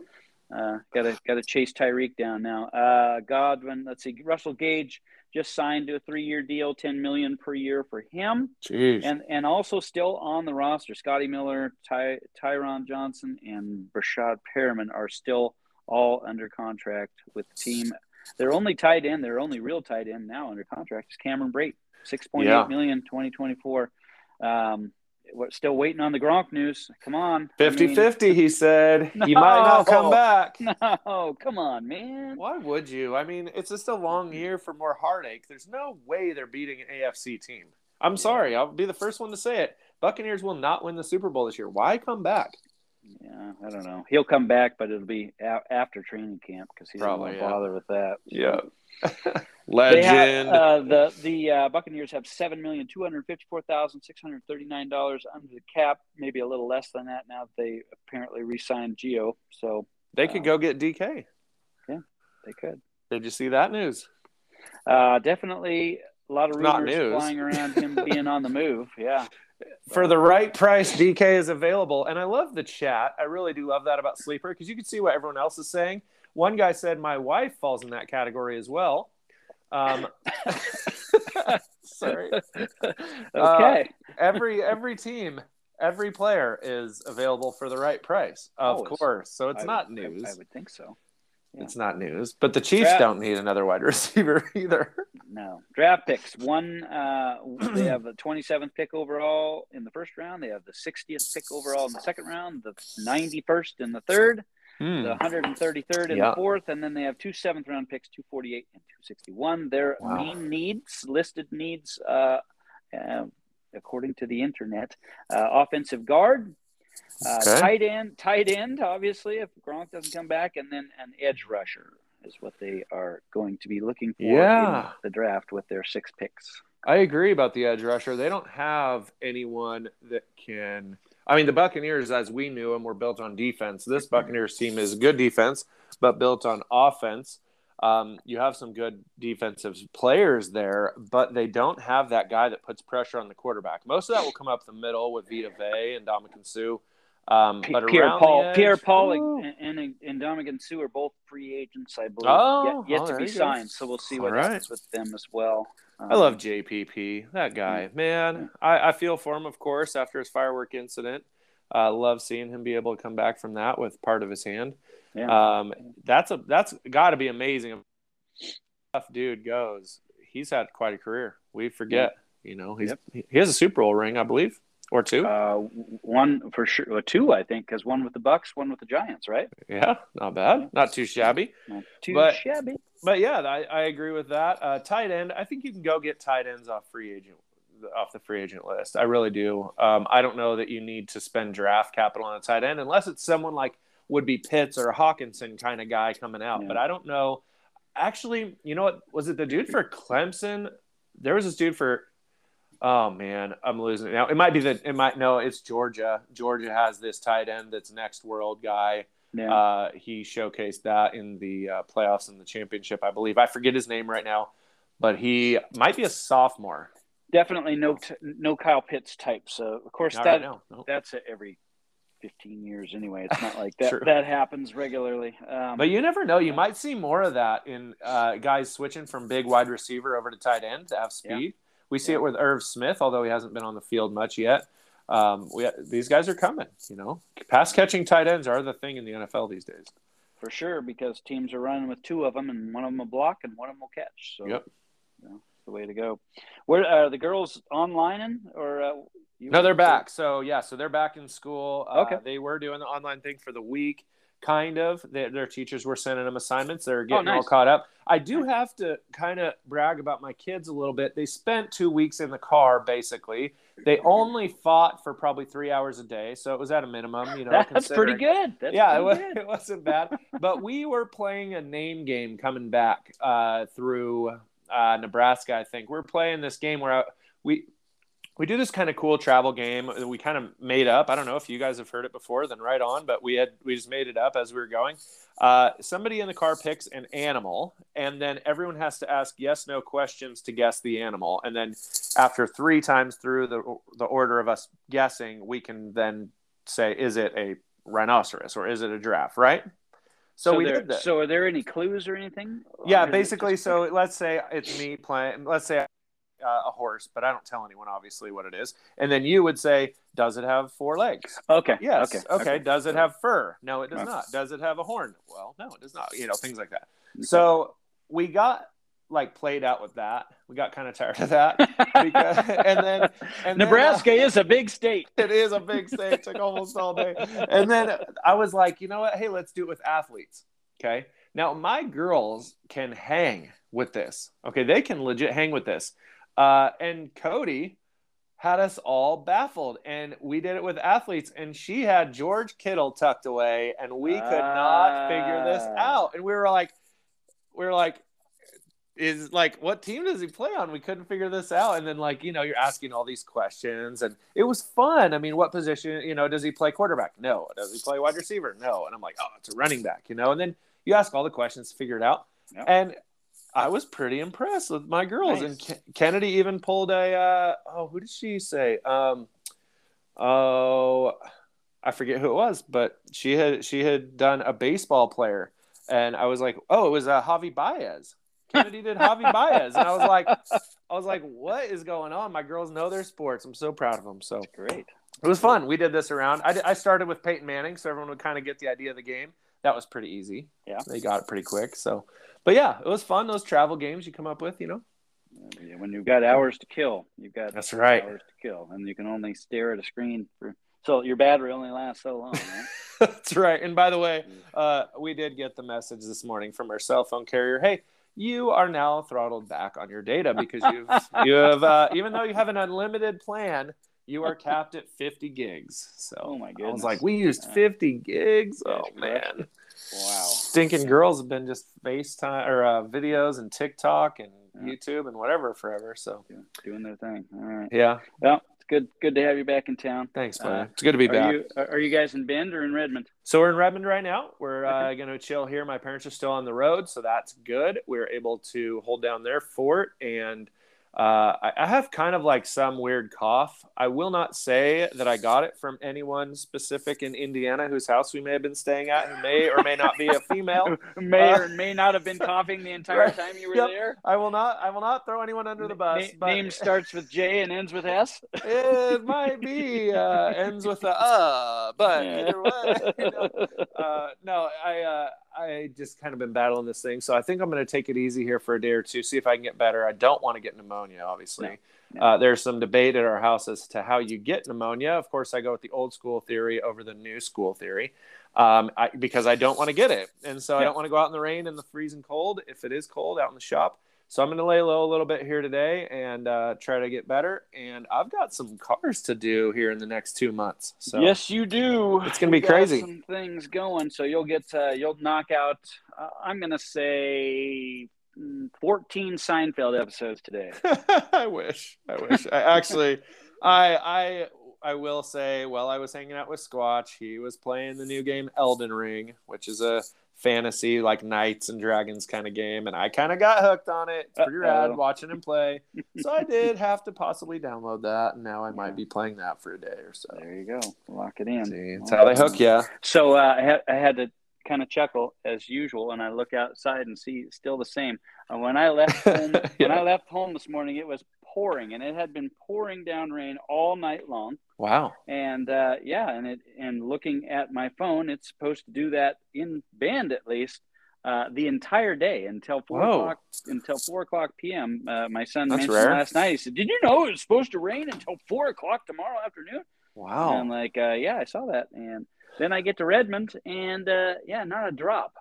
[SPEAKER 1] Uh, gotta gotta chase Tyreek down now. Uh, Godwin, let's see. Russell Gage just signed to a three-year deal, ten million per year for him,
[SPEAKER 2] Jeez.
[SPEAKER 1] and and also still on the roster. Scotty Miller, Ty, Tyron Johnson, and Breshad Perriman are still all under contract with the team. Their only tight end, their only real tight end now under contract is Cameron Brate, six point
[SPEAKER 2] Yeah.
[SPEAKER 1] eight million, 2024. Um, we're still waiting on the Gronk news. Come on, I
[SPEAKER 2] 50
[SPEAKER 1] mean-
[SPEAKER 2] 50, he said. [laughs] He might not come back.
[SPEAKER 1] No, come on, man.
[SPEAKER 2] Why would you? I mean, it's just a long year for more heartache. There's no way they're beating an AFC team. I'm sorry. I'll be the first one to say it. Buccaneers will not win the Super Bowl this year. Why come back?
[SPEAKER 1] Yeah, I don't know. He'll come back, but it'll be a- after training camp because he's
[SPEAKER 2] Probably,
[SPEAKER 1] not
[SPEAKER 2] yeah.
[SPEAKER 1] bother with that.
[SPEAKER 2] Yeah. [laughs] Legend.
[SPEAKER 1] have, uh, the the uh, Buccaneers have seven million two hundred fifty four thousand six hundred thirty nine dollars under the cap, maybe a little less than that now that they apparently re-signed Geo. So
[SPEAKER 2] they could go get DK.
[SPEAKER 1] Yeah, they could
[SPEAKER 2] Did you see that news?
[SPEAKER 1] uh, definitely a lot of rumors flying around him [laughs] being on the move. Yeah,
[SPEAKER 2] For the right price, DK is available. And I love the chat. I really do love that about Sleeper because you can see what everyone else is saying. One guy said, My wife falls in that category as well. Um, [laughs] sorry.
[SPEAKER 1] okay.
[SPEAKER 2] every every team, every player is available for the right price, of
[SPEAKER 1] Always.
[SPEAKER 2] course. So it's
[SPEAKER 1] I
[SPEAKER 2] not
[SPEAKER 1] would- I-
[SPEAKER 2] news.
[SPEAKER 1] I, would think so. Yeah.
[SPEAKER 2] It's not news. But the Chiefs
[SPEAKER 1] Draft-
[SPEAKER 2] don't need another wide [laughs] receiver either.
[SPEAKER 1] No draft picks. One, uh, they have the 27th pick overall in the first round. They have the 60th pick overall in the second round. The 91st in the third. The 133rd in
[SPEAKER 2] Hmm. Yeah.
[SPEAKER 1] the fourth, and then they have two seventh round picks, 248 and 261. Their
[SPEAKER 2] Wow.
[SPEAKER 1] main needs, listed needs, uh, uh, according to the internet, uh, offensive guard, uh,
[SPEAKER 2] Okay.
[SPEAKER 1] tight end, tight end, obviously if Gronk doesn't come back, and then an edge rusher is what they are going to be looking for
[SPEAKER 2] Yeah.
[SPEAKER 1] in the draft with their six picks.
[SPEAKER 2] I agree about the edge rusher. They don't have anyone that can. I mean, the Buccaneers, as we knew them, were built on defense. This Buccaneers team is good defense, but built on offense. Um, you have some good defensive players there, but they don't have that guy that puts pressure on the quarterback. Most of that will come up the middle with Vita Vea and Ndamukong Suh. Um,
[SPEAKER 1] P-
[SPEAKER 2] but
[SPEAKER 1] Pierre Paul,
[SPEAKER 2] edge-
[SPEAKER 1] Pierre Paul,
[SPEAKER 2] Ooh.
[SPEAKER 1] and, and and Ndamukong Suh are both free agents, I believe.
[SPEAKER 2] Oh,
[SPEAKER 1] yet, yet
[SPEAKER 2] oh,
[SPEAKER 1] to be
[SPEAKER 2] you go.
[SPEAKER 1] signed. So we'll see what
[SPEAKER 2] All right.
[SPEAKER 1] happens with them as well. Um,
[SPEAKER 2] I love JPP. That guy, man. I, I feel for him, of course, after his firework incident. Uh, love seeing him be able to come back from that with part of his hand.
[SPEAKER 1] Yeah.
[SPEAKER 2] Um, that's a that's got to be amazing. Tough dude goes. He's had quite a career. We forget, you know. He's
[SPEAKER 1] Yep.
[SPEAKER 2] he has a Super Bowl ring, I believe, or two.
[SPEAKER 1] Uh, one for sure, or two, I think, because one with the Bucs, one with the Giants, right?
[SPEAKER 2] yeah, not bad, not too shabby.
[SPEAKER 1] Not too
[SPEAKER 2] But-
[SPEAKER 1] shabby.
[SPEAKER 2] But yeah, I, I agree with that. Uh, tight end, I think you can go get tight ends off free agent off the free agent list. I really do. Um, I don't know that you need to spend draft capital on a tight end unless it's someone like would be Pitts or a Hockenson kind of guy coming out.
[SPEAKER 1] Yeah.
[SPEAKER 2] But I don't know. Actually, you know what? Was it the dude for Clemson? There was this dude for Oh man, I'm losing it now. It might be that it might no, it's Georgia. Georgia has this tight end that's next world guy.
[SPEAKER 1] Yeah.
[SPEAKER 2] Uh, he showcased that in the uh, playoffs and the championship, I believe. I forget his name right now, but he might be a sophomore.
[SPEAKER 1] Definitely no t- no Kyle Pitts type. So of course
[SPEAKER 2] Not
[SPEAKER 1] that
[SPEAKER 2] right now. No.
[SPEAKER 1] that's every 15 years anyway. It's not like [laughs] that that happens regularly. Um,
[SPEAKER 2] But you never know. You might see more of that in uh, guys switching from big wide receiver over to tight end to have speed. We see it with Irv Smith, although he hasn't been on the field much yet. Um, we, these guys are coming. You know, pass catching tight ends are the thing in the NFL these days.
[SPEAKER 1] for sure because teams are running with two of them and one of them will block and one of them will catch. So
[SPEAKER 2] Yep.
[SPEAKER 1] you know, the way to go. Where are the girls online or uh, you
[SPEAKER 2] No, they're back. So yeah, so they're back in school. Uh,
[SPEAKER 1] Okay.
[SPEAKER 2] They were doing the online thing for the week, kind of. Their, their teachers were sending them assignments. They're getting all
[SPEAKER 1] Oh, nice.
[SPEAKER 2] caught up. I do have to kind of brag about my kids a little bit. They spent two weeks in the car, basically. They [clears throat] only fought for probably three hours a day, so it was at a minimum. You know, [laughs]
[SPEAKER 1] That's pretty good. That's
[SPEAKER 2] yeah, it,
[SPEAKER 1] pretty
[SPEAKER 2] was,
[SPEAKER 1] good.
[SPEAKER 2] it wasn't bad. but we were playing a name game coming back uh, through uh, Nebraska. I think we're playing this game where I, we we do this kind of cool travel game that we kind of made up. I don't know if you guys have heard it before, then right on. But we had we just made it up as we were going. Uh, somebody in the car picks an animal, and then everyone has to ask yes no questions to guess the animal. And then after three times through the the order of us guessing, we can then say is it a rhinoceros or is it a giraffe, right? So, we
[SPEAKER 1] there,
[SPEAKER 2] did that.
[SPEAKER 1] So are there any clues or anything?
[SPEAKER 2] yeah,
[SPEAKER 1] Or is it
[SPEAKER 2] basically.
[SPEAKER 1] just-
[SPEAKER 2] So let's say it's me playing. Let's say uh, a horse, but I don't tell anyone obviously what it is. And then you would say, does it have four legs?
[SPEAKER 1] okay.
[SPEAKER 2] Yes.
[SPEAKER 1] Okay.
[SPEAKER 2] Okay. Does it have fur? No, it does
[SPEAKER 1] Okay.
[SPEAKER 2] not. Does it have a horn? Well, no, it does not. You know, things like that.
[SPEAKER 1] Okay.
[SPEAKER 2] So we got like played out with that. We got kind of tired of that. [laughs] because, and then and then, uh,
[SPEAKER 1] Nebraska is a big state.
[SPEAKER 2] it is a big state. Took almost all day. And then I was like, you know what? Hey, let's do it with athletes. Okay. Now my girls can hang with this. Okay, they can legit hang with this. Uh, and Cody had us all baffled, and we did it with athletes. And she had George Kittle tucked away, and we could not figure this
[SPEAKER 1] Ah.
[SPEAKER 2] out. And we were like, we were like, is like what team does he play on? We couldn't figure this out. And then like, you know, you're asking all these questions and it was fun. I mean, what position, you know, does he play quarterback? No. Does he play wide receiver? No. And I'm like, oh, it's a running back, you know? And then you ask all the questions, figure it out.
[SPEAKER 1] Yep.
[SPEAKER 2] And I was pretty impressed with my girls. And
[SPEAKER 1] Nice.
[SPEAKER 2] Ken- Kennedy even pulled a uh, oh, who did she say? Um oh I forget who it was, but she had she had done a baseball player. And I was like, oh, it was uh, Javi Baez. Kennedy did Javi Baez, and I was like, I was like, what is going on? My girls know their sports. I'm so proud of them. So
[SPEAKER 1] Great.
[SPEAKER 2] it was fun. We did this around. I, I started with Peyton Manning, so everyone would kind of get the idea of the game. That was pretty easy.
[SPEAKER 1] Yeah.
[SPEAKER 2] they got it pretty quick. So, but yeah, it was fun. Those travel games you come up with, you know.
[SPEAKER 1] When you've got hours to kill, you've got
[SPEAKER 2] That's right.
[SPEAKER 1] hours to kill, and you can only stare at a screen for so your battery only lasts so long. Right? [laughs]
[SPEAKER 2] That's right. And by the way, uh, we did get the message this morning from our cell phone carrier. Hey, you are now throttled back on your data because you've [laughs] you have uh, even though you have an unlimited plan, you are capped at 50 gigs. So
[SPEAKER 1] Oh, my
[SPEAKER 2] I was
[SPEAKER 1] goodness.
[SPEAKER 2] like, we used 50 gigs. Oh man,
[SPEAKER 1] wow.
[SPEAKER 2] stinking girls have been just FaceTime or uh, videos and TikTok and
[SPEAKER 1] Yeah.
[SPEAKER 2] YouTube and whatever forever. So
[SPEAKER 1] Do- Doing their thing. All right.
[SPEAKER 2] yeah,
[SPEAKER 1] Well, it's good. Good to have you back in town.
[SPEAKER 2] thanks,
[SPEAKER 1] Uh,
[SPEAKER 2] man. it's good to be
[SPEAKER 1] Are
[SPEAKER 2] back.
[SPEAKER 1] you are you guys in Bend or in Redmond?
[SPEAKER 2] So we're in Redmond right now. We're uh, going to chill here. My parents are still on the road, so that's good. We're able to hold down their fort, and uh, I, I have kind of like some weird cough. I will not say that I got it from anyone specific in Indiana whose house we may have been staying at, who may or may not be a female. [laughs]
[SPEAKER 1] May
[SPEAKER 2] Uh,
[SPEAKER 1] or may not have been [laughs] coughing the entire
[SPEAKER 2] Right.
[SPEAKER 1] time you were
[SPEAKER 2] Yep.
[SPEAKER 1] there.
[SPEAKER 2] I will not. I will not throw anyone under the bus.
[SPEAKER 1] Na-
[SPEAKER 2] but
[SPEAKER 1] name [laughs] starts with J and ends with S.
[SPEAKER 2] it might be uh, ends with a uh, but either way. you know. uh, no, I uh, I just kind of been battling this thing, so I think I'm going to take it easy here for a day or two, see if I can get better. I don't want to get pneumonia, obviously.
[SPEAKER 1] No, no.
[SPEAKER 2] Uh, there's some debate at our house as to how you get pneumonia. Of course, I go with the old school theory over the new school theory, um, I, because I don't want to get it, and so I don't want to go out in the rain and the freezing cold. If it is cold out in the shop, so I'm going to lay low a little bit here today and uh, try to get better. And I've got some cars to do here in the next two months. So
[SPEAKER 1] Yes, you do.
[SPEAKER 2] It's gonna be
[SPEAKER 1] got
[SPEAKER 2] crazy.
[SPEAKER 1] Some things going, so you'll get uh, you'll knock out. Uh, I'm gonna say mm, 14 Seinfeld episodes today. [laughs]
[SPEAKER 2] I wish. I wish. I actually, [laughs] I, I, I will say, while I was hanging out with Squatch, he was playing the new game Elden Ring, which is a fantasy like knights and dragons kind of game, and I kind of got hooked on it. It's pretty
[SPEAKER 1] Uh-oh.
[SPEAKER 2] rad watching him play. so I [laughs] did have to possibly download that, and now I might be playing that for a day or so.
[SPEAKER 1] There you go. Lock it in.
[SPEAKER 2] See, that's how they hook you.
[SPEAKER 1] So uh, I, had, I had to kind of chuckle as usual, and I look outside and see it's still the same. Uh, when I left [laughs] home, when I left home this morning, it was pouring, and it had been pouring down rain all night long.
[SPEAKER 2] Wow.
[SPEAKER 1] And uh, yeah, and it and looking at my phone, it's supposed to do that in Bend at least uh, the entire day until four
[SPEAKER 2] Whoa.
[SPEAKER 1] o'clock until four o'clock p.m. Uh, my son
[SPEAKER 2] That's
[SPEAKER 1] mentioned
[SPEAKER 2] rare.
[SPEAKER 1] last night. He said, "Did you know it was supposed to rain until four o'clock tomorrow afternoon?" And
[SPEAKER 2] Wow.
[SPEAKER 1] I'm like, uh, "Yeah, I saw that." And then I get to Redmond, and uh, yeah, not a drop.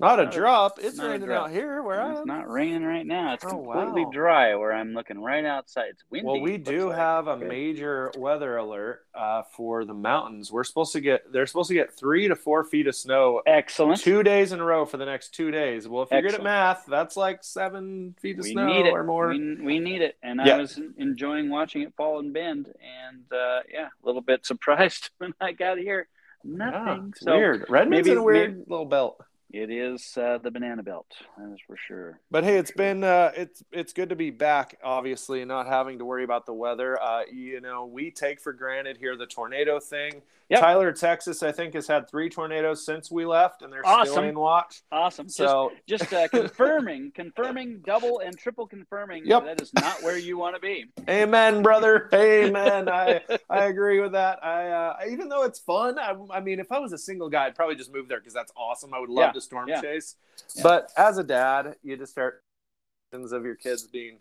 [SPEAKER 2] Not a
[SPEAKER 1] not a-
[SPEAKER 2] drop. It's
[SPEAKER 1] not
[SPEAKER 2] raining
[SPEAKER 1] drop.
[SPEAKER 2] out here where I am.
[SPEAKER 1] It's not raining right now. It's
[SPEAKER 2] Oh,
[SPEAKER 1] completely
[SPEAKER 2] wow.
[SPEAKER 1] dry where I'm looking right outside. It's windy.
[SPEAKER 2] Well, we do
[SPEAKER 1] like.
[SPEAKER 2] have a major weather alert uh, for the mountains. We're supposed to get they're supposed to get three to four feet of snow
[SPEAKER 1] excellent.
[SPEAKER 2] two days in a row for the next two days. Well, if you're good at math, that's like seven feet of
[SPEAKER 1] we
[SPEAKER 2] snow
[SPEAKER 1] need it
[SPEAKER 2] or more.
[SPEAKER 1] We, we need it, and
[SPEAKER 2] Yeah.
[SPEAKER 1] I was enjoying watching it fall and Bend, and uh, yeah, a little bit [laughs] surprised when I got here. Nothing.
[SPEAKER 2] it's
[SPEAKER 1] so
[SPEAKER 2] weird. Redmond's
[SPEAKER 1] maybe-
[SPEAKER 2] in a weird little belt.
[SPEAKER 1] It is uh, the banana belt. That is for sure.
[SPEAKER 2] But hey, it's been uh, it's it's good to be back, obviously, not having to worry about the weather. Uh, you know, we take for granted here the tornado thing.
[SPEAKER 1] Yep.
[SPEAKER 2] Tyler, Texas, I think has had three tornadoes since we left, and they're still
[SPEAKER 1] Awesome.
[SPEAKER 2] in watch.
[SPEAKER 1] awesome.
[SPEAKER 2] So
[SPEAKER 1] just just uh, [laughs] confirming, confirming, double and triple confirming
[SPEAKER 2] Yep.
[SPEAKER 1] that is not where you want to be.
[SPEAKER 2] Amen, brother. Amen. [laughs] I I agree with that. I uh, even though it's fun, I, I mean, if I was a single guy, I'd probably just move there because that's awesome. I would love
[SPEAKER 1] Yeah,
[SPEAKER 2] to storm
[SPEAKER 1] yeah.
[SPEAKER 2] chase.
[SPEAKER 1] Yeah.
[SPEAKER 2] But as a dad, you just start of your kids being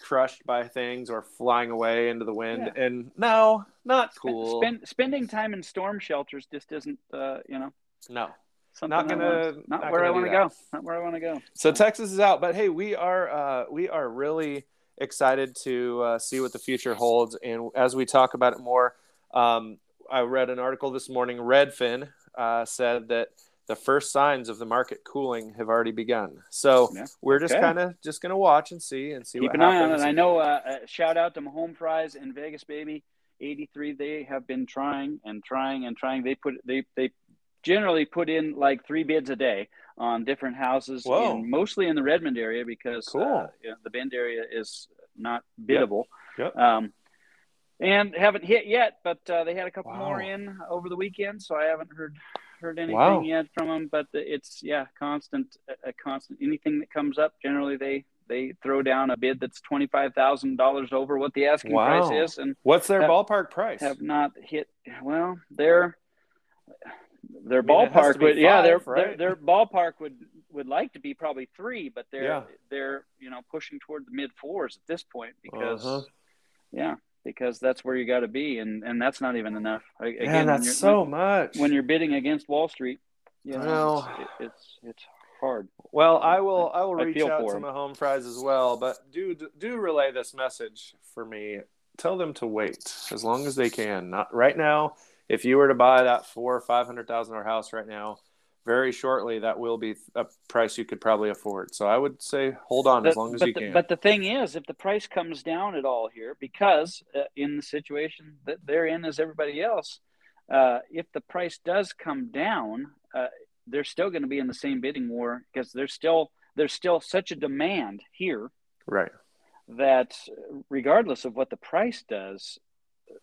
[SPEAKER 2] crushed by things or flying away into the wind, and no, not cool.
[SPEAKER 1] Spend, spending time in storm shelters just isn't, uh, you know,
[SPEAKER 2] no.
[SPEAKER 1] something
[SPEAKER 2] Not gonna-
[SPEAKER 1] not,
[SPEAKER 2] not
[SPEAKER 1] where I
[SPEAKER 2] gonna
[SPEAKER 1] want to go. Not where I want to go.
[SPEAKER 2] So Texas is out, but hey, we are uh, we are really excited to uh, see what the future holds. And as we talk about it more, um, I read an article this morning. Redfin uh, said that the first signs of the market cooling have already begun. So
[SPEAKER 1] Yeah.
[SPEAKER 2] we're just
[SPEAKER 1] Okay.
[SPEAKER 2] kind of just going to watch and see and see
[SPEAKER 1] keep
[SPEAKER 2] what
[SPEAKER 1] an eye on
[SPEAKER 2] happens.
[SPEAKER 1] it. I know. Uh, uh, shout out to Home Fries and Vegas, baby. Eighty three. They have been trying and trying and trying. They put they they generally put in like three bids a day on different houses, in, mostly in the Redmond area because
[SPEAKER 2] Cool.
[SPEAKER 1] uh, you know, the Bend area is not biddable.
[SPEAKER 2] Yep.
[SPEAKER 1] Um, and haven't hit yet, but uh, they had a couple
[SPEAKER 2] Wow.
[SPEAKER 1] more in over the weekend, so I haven't heard heard anything
[SPEAKER 2] Wow.
[SPEAKER 1] yet from them. But it's yeah, constant, a, a constant. Anything that comes up, generally they they throw down a bid that's twenty five thousand dollars over what the asking
[SPEAKER 2] Wow.
[SPEAKER 1] price is, and
[SPEAKER 2] What's their
[SPEAKER 1] have-
[SPEAKER 2] ballpark price?
[SPEAKER 1] have not hit. Well, their their
[SPEAKER 2] I mean,
[SPEAKER 1] ballpark would yeah their,
[SPEAKER 2] right?
[SPEAKER 1] their their ballpark would would like to be probably three, but they're
[SPEAKER 2] Yeah.
[SPEAKER 1] they're you know pushing toward the mid fours at this point because
[SPEAKER 2] Uh-huh.
[SPEAKER 1] yeah because that's where you got to be and and that's not even enough. A- Again,
[SPEAKER 2] Man, that's so
[SPEAKER 1] when,
[SPEAKER 2] much.
[SPEAKER 1] when you're bidding against Wall Street. You know,
[SPEAKER 2] Well-
[SPEAKER 1] it's, it's it's hard.
[SPEAKER 2] Well, I will. I will
[SPEAKER 1] I
[SPEAKER 2] reach out
[SPEAKER 1] to
[SPEAKER 2] to
[SPEAKER 1] 'em.
[SPEAKER 2] my home fries as well. But do do relay this message for me. Tell them to wait as long as they can. Not right now. If you were to buy that four or five hundred thousand dollar house right now, very shortly that will be a price you could probably afford. So I would say hold on as long as you
[SPEAKER 1] the,
[SPEAKER 2] can.
[SPEAKER 1] But the thing is, if the price comes down at all here, because uh, in the situation that they're in as everybody else, uh, if the price does come down, uh, they're still going to be in the same bidding war because there's still there's still such a demand here
[SPEAKER 2] right.
[SPEAKER 1] that regardless of what the price does,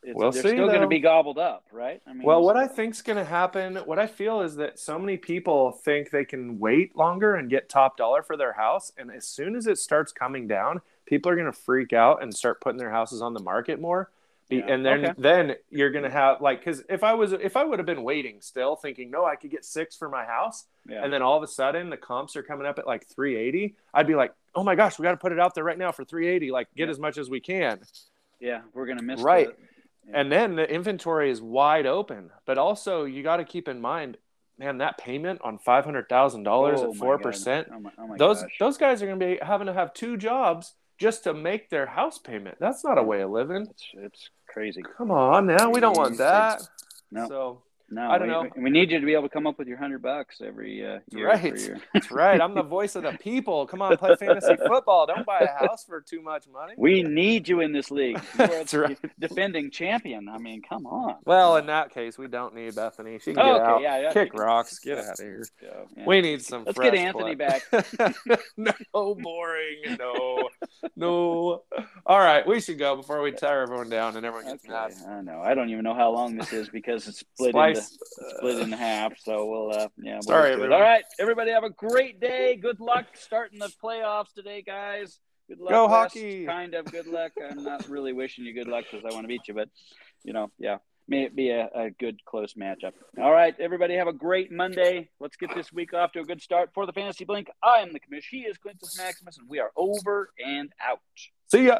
[SPEAKER 1] it's,
[SPEAKER 2] We'll
[SPEAKER 1] they're
[SPEAKER 2] see,
[SPEAKER 1] still going to be gobbled up, right? I mean,
[SPEAKER 2] Well, what I think's going to happen, what I feel is that so many people think they can wait longer and get top dollar for their house, and as soon as it starts coming down, people are going to freak out and start putting their houses on the market more.
[SPEAKER 1] Yeah,
[SPEAKER 2] And then
[SPEAKER 1] okay.
[SPEAKER 2] then you're going to have like cuz if I was if I would have been waiting still thinking, "No, I could get 6 for my house."
[SPEAKER 1] yeah.
[SPEAKER 2] And then all of a sudden the comps are coming up at like 380, I'd be like, "Oh my gosh, we got to put it out there right now for 380, like get
[SPEAKER 1] Yeah.
[SPEAKER 2] as much as we can."
[SPEAKER 1] yeah, we're going to miss
[SPEAKER 2] Right.
[SPEAKER 1] the-
[SPEAKER 2] And then the inventory is wide open. But also, you got to keep in mind, man, that payment on five hundred thousand dollars
[SPEAKER 1] Oh
[SPEAKER 2] at four percent.
[SPEAKER 1] Oh oh
[SPEAKER 2] Those
[SPEAKER 1] gosh.
[SPEAKER 2] those guys are going to be having to have two jobs just to make their house payment. That's not a way of living.
[SPEAKER 1] It's, it's crazy.
[SPEAKER 2] Come on now, we don't want that.
[SPEAKER 1] No.
[SPEAKER 2] So
[SPEAKER 1] No,
[SPEAKER 2] I don't
[SPEAKER 1] we,
[SPEAKER 2] know.
[SPEAKER 1] We need you to be able to come up with your hundred bucks every uh, year.
[SPEAKER 2] right.
[SPEAKER 1] Your...
[SPEAKER 2] That's right. I'm the [laughs] voice of the people. Come on, play fantasy football. Don't buy a house for too much money.
[SPEAKER 1] We need you in this league. [laughs]
[SPEAKER 2] That's right.
[SPEAKER 1] defending champion. I mean, come on.
[SPEAKER 2] Well, in that case, we don't need Bethany. She can
[SPEAKER 1] Oh,
[SPEAKER 2] get
[SPEAKER 1] okay,
[SPEAKER 2] out,
[SPEAKER 1] yeah, yeah.
[SPEAKER 2] kick rocks, get out of here.
[SPEAKER 1] Yeah.
[SPEAKER 2] We need some.
[SPEAKER 1] Let's get Anthony
[SPEAKER 2] blood.
[SPEAKER 1] back. [laughs]
[SPEAKER 2] no, boring. No, no. All right, we should go before we tire everyone down and everyone gets
[SPEAKER 1] Okay,
[SPEAKER 2] mad.
[SPEAKER 1] I know. I don't even know how long this is because it's split
[SPEAKER 2] Splice.
[SPEAKER 1] Split in half. So we'll uh yeah. We'll
[SPEAKER 2] Sorry, everyone.
[SPEAKER 1] All right, everybody have a great day. Good luck starting the playoffs today, guys. Good luck.
[SPEAKER 2] Go
[SPEAKER 1] Wes.
[SPEAKER 2] hockey.
[SPEAKER 1] Kind of good luck. I'm not really wishing you good luck because I want to beat you, but you know, yeah. May it be a, a good close matchup. All right, everybody have a great Monday. Let's get this week off to a good start for the Fantasy Blink. I am the commish. He is Quintus Maximus, and we are over and out.
[SPEAKER 2] See ya.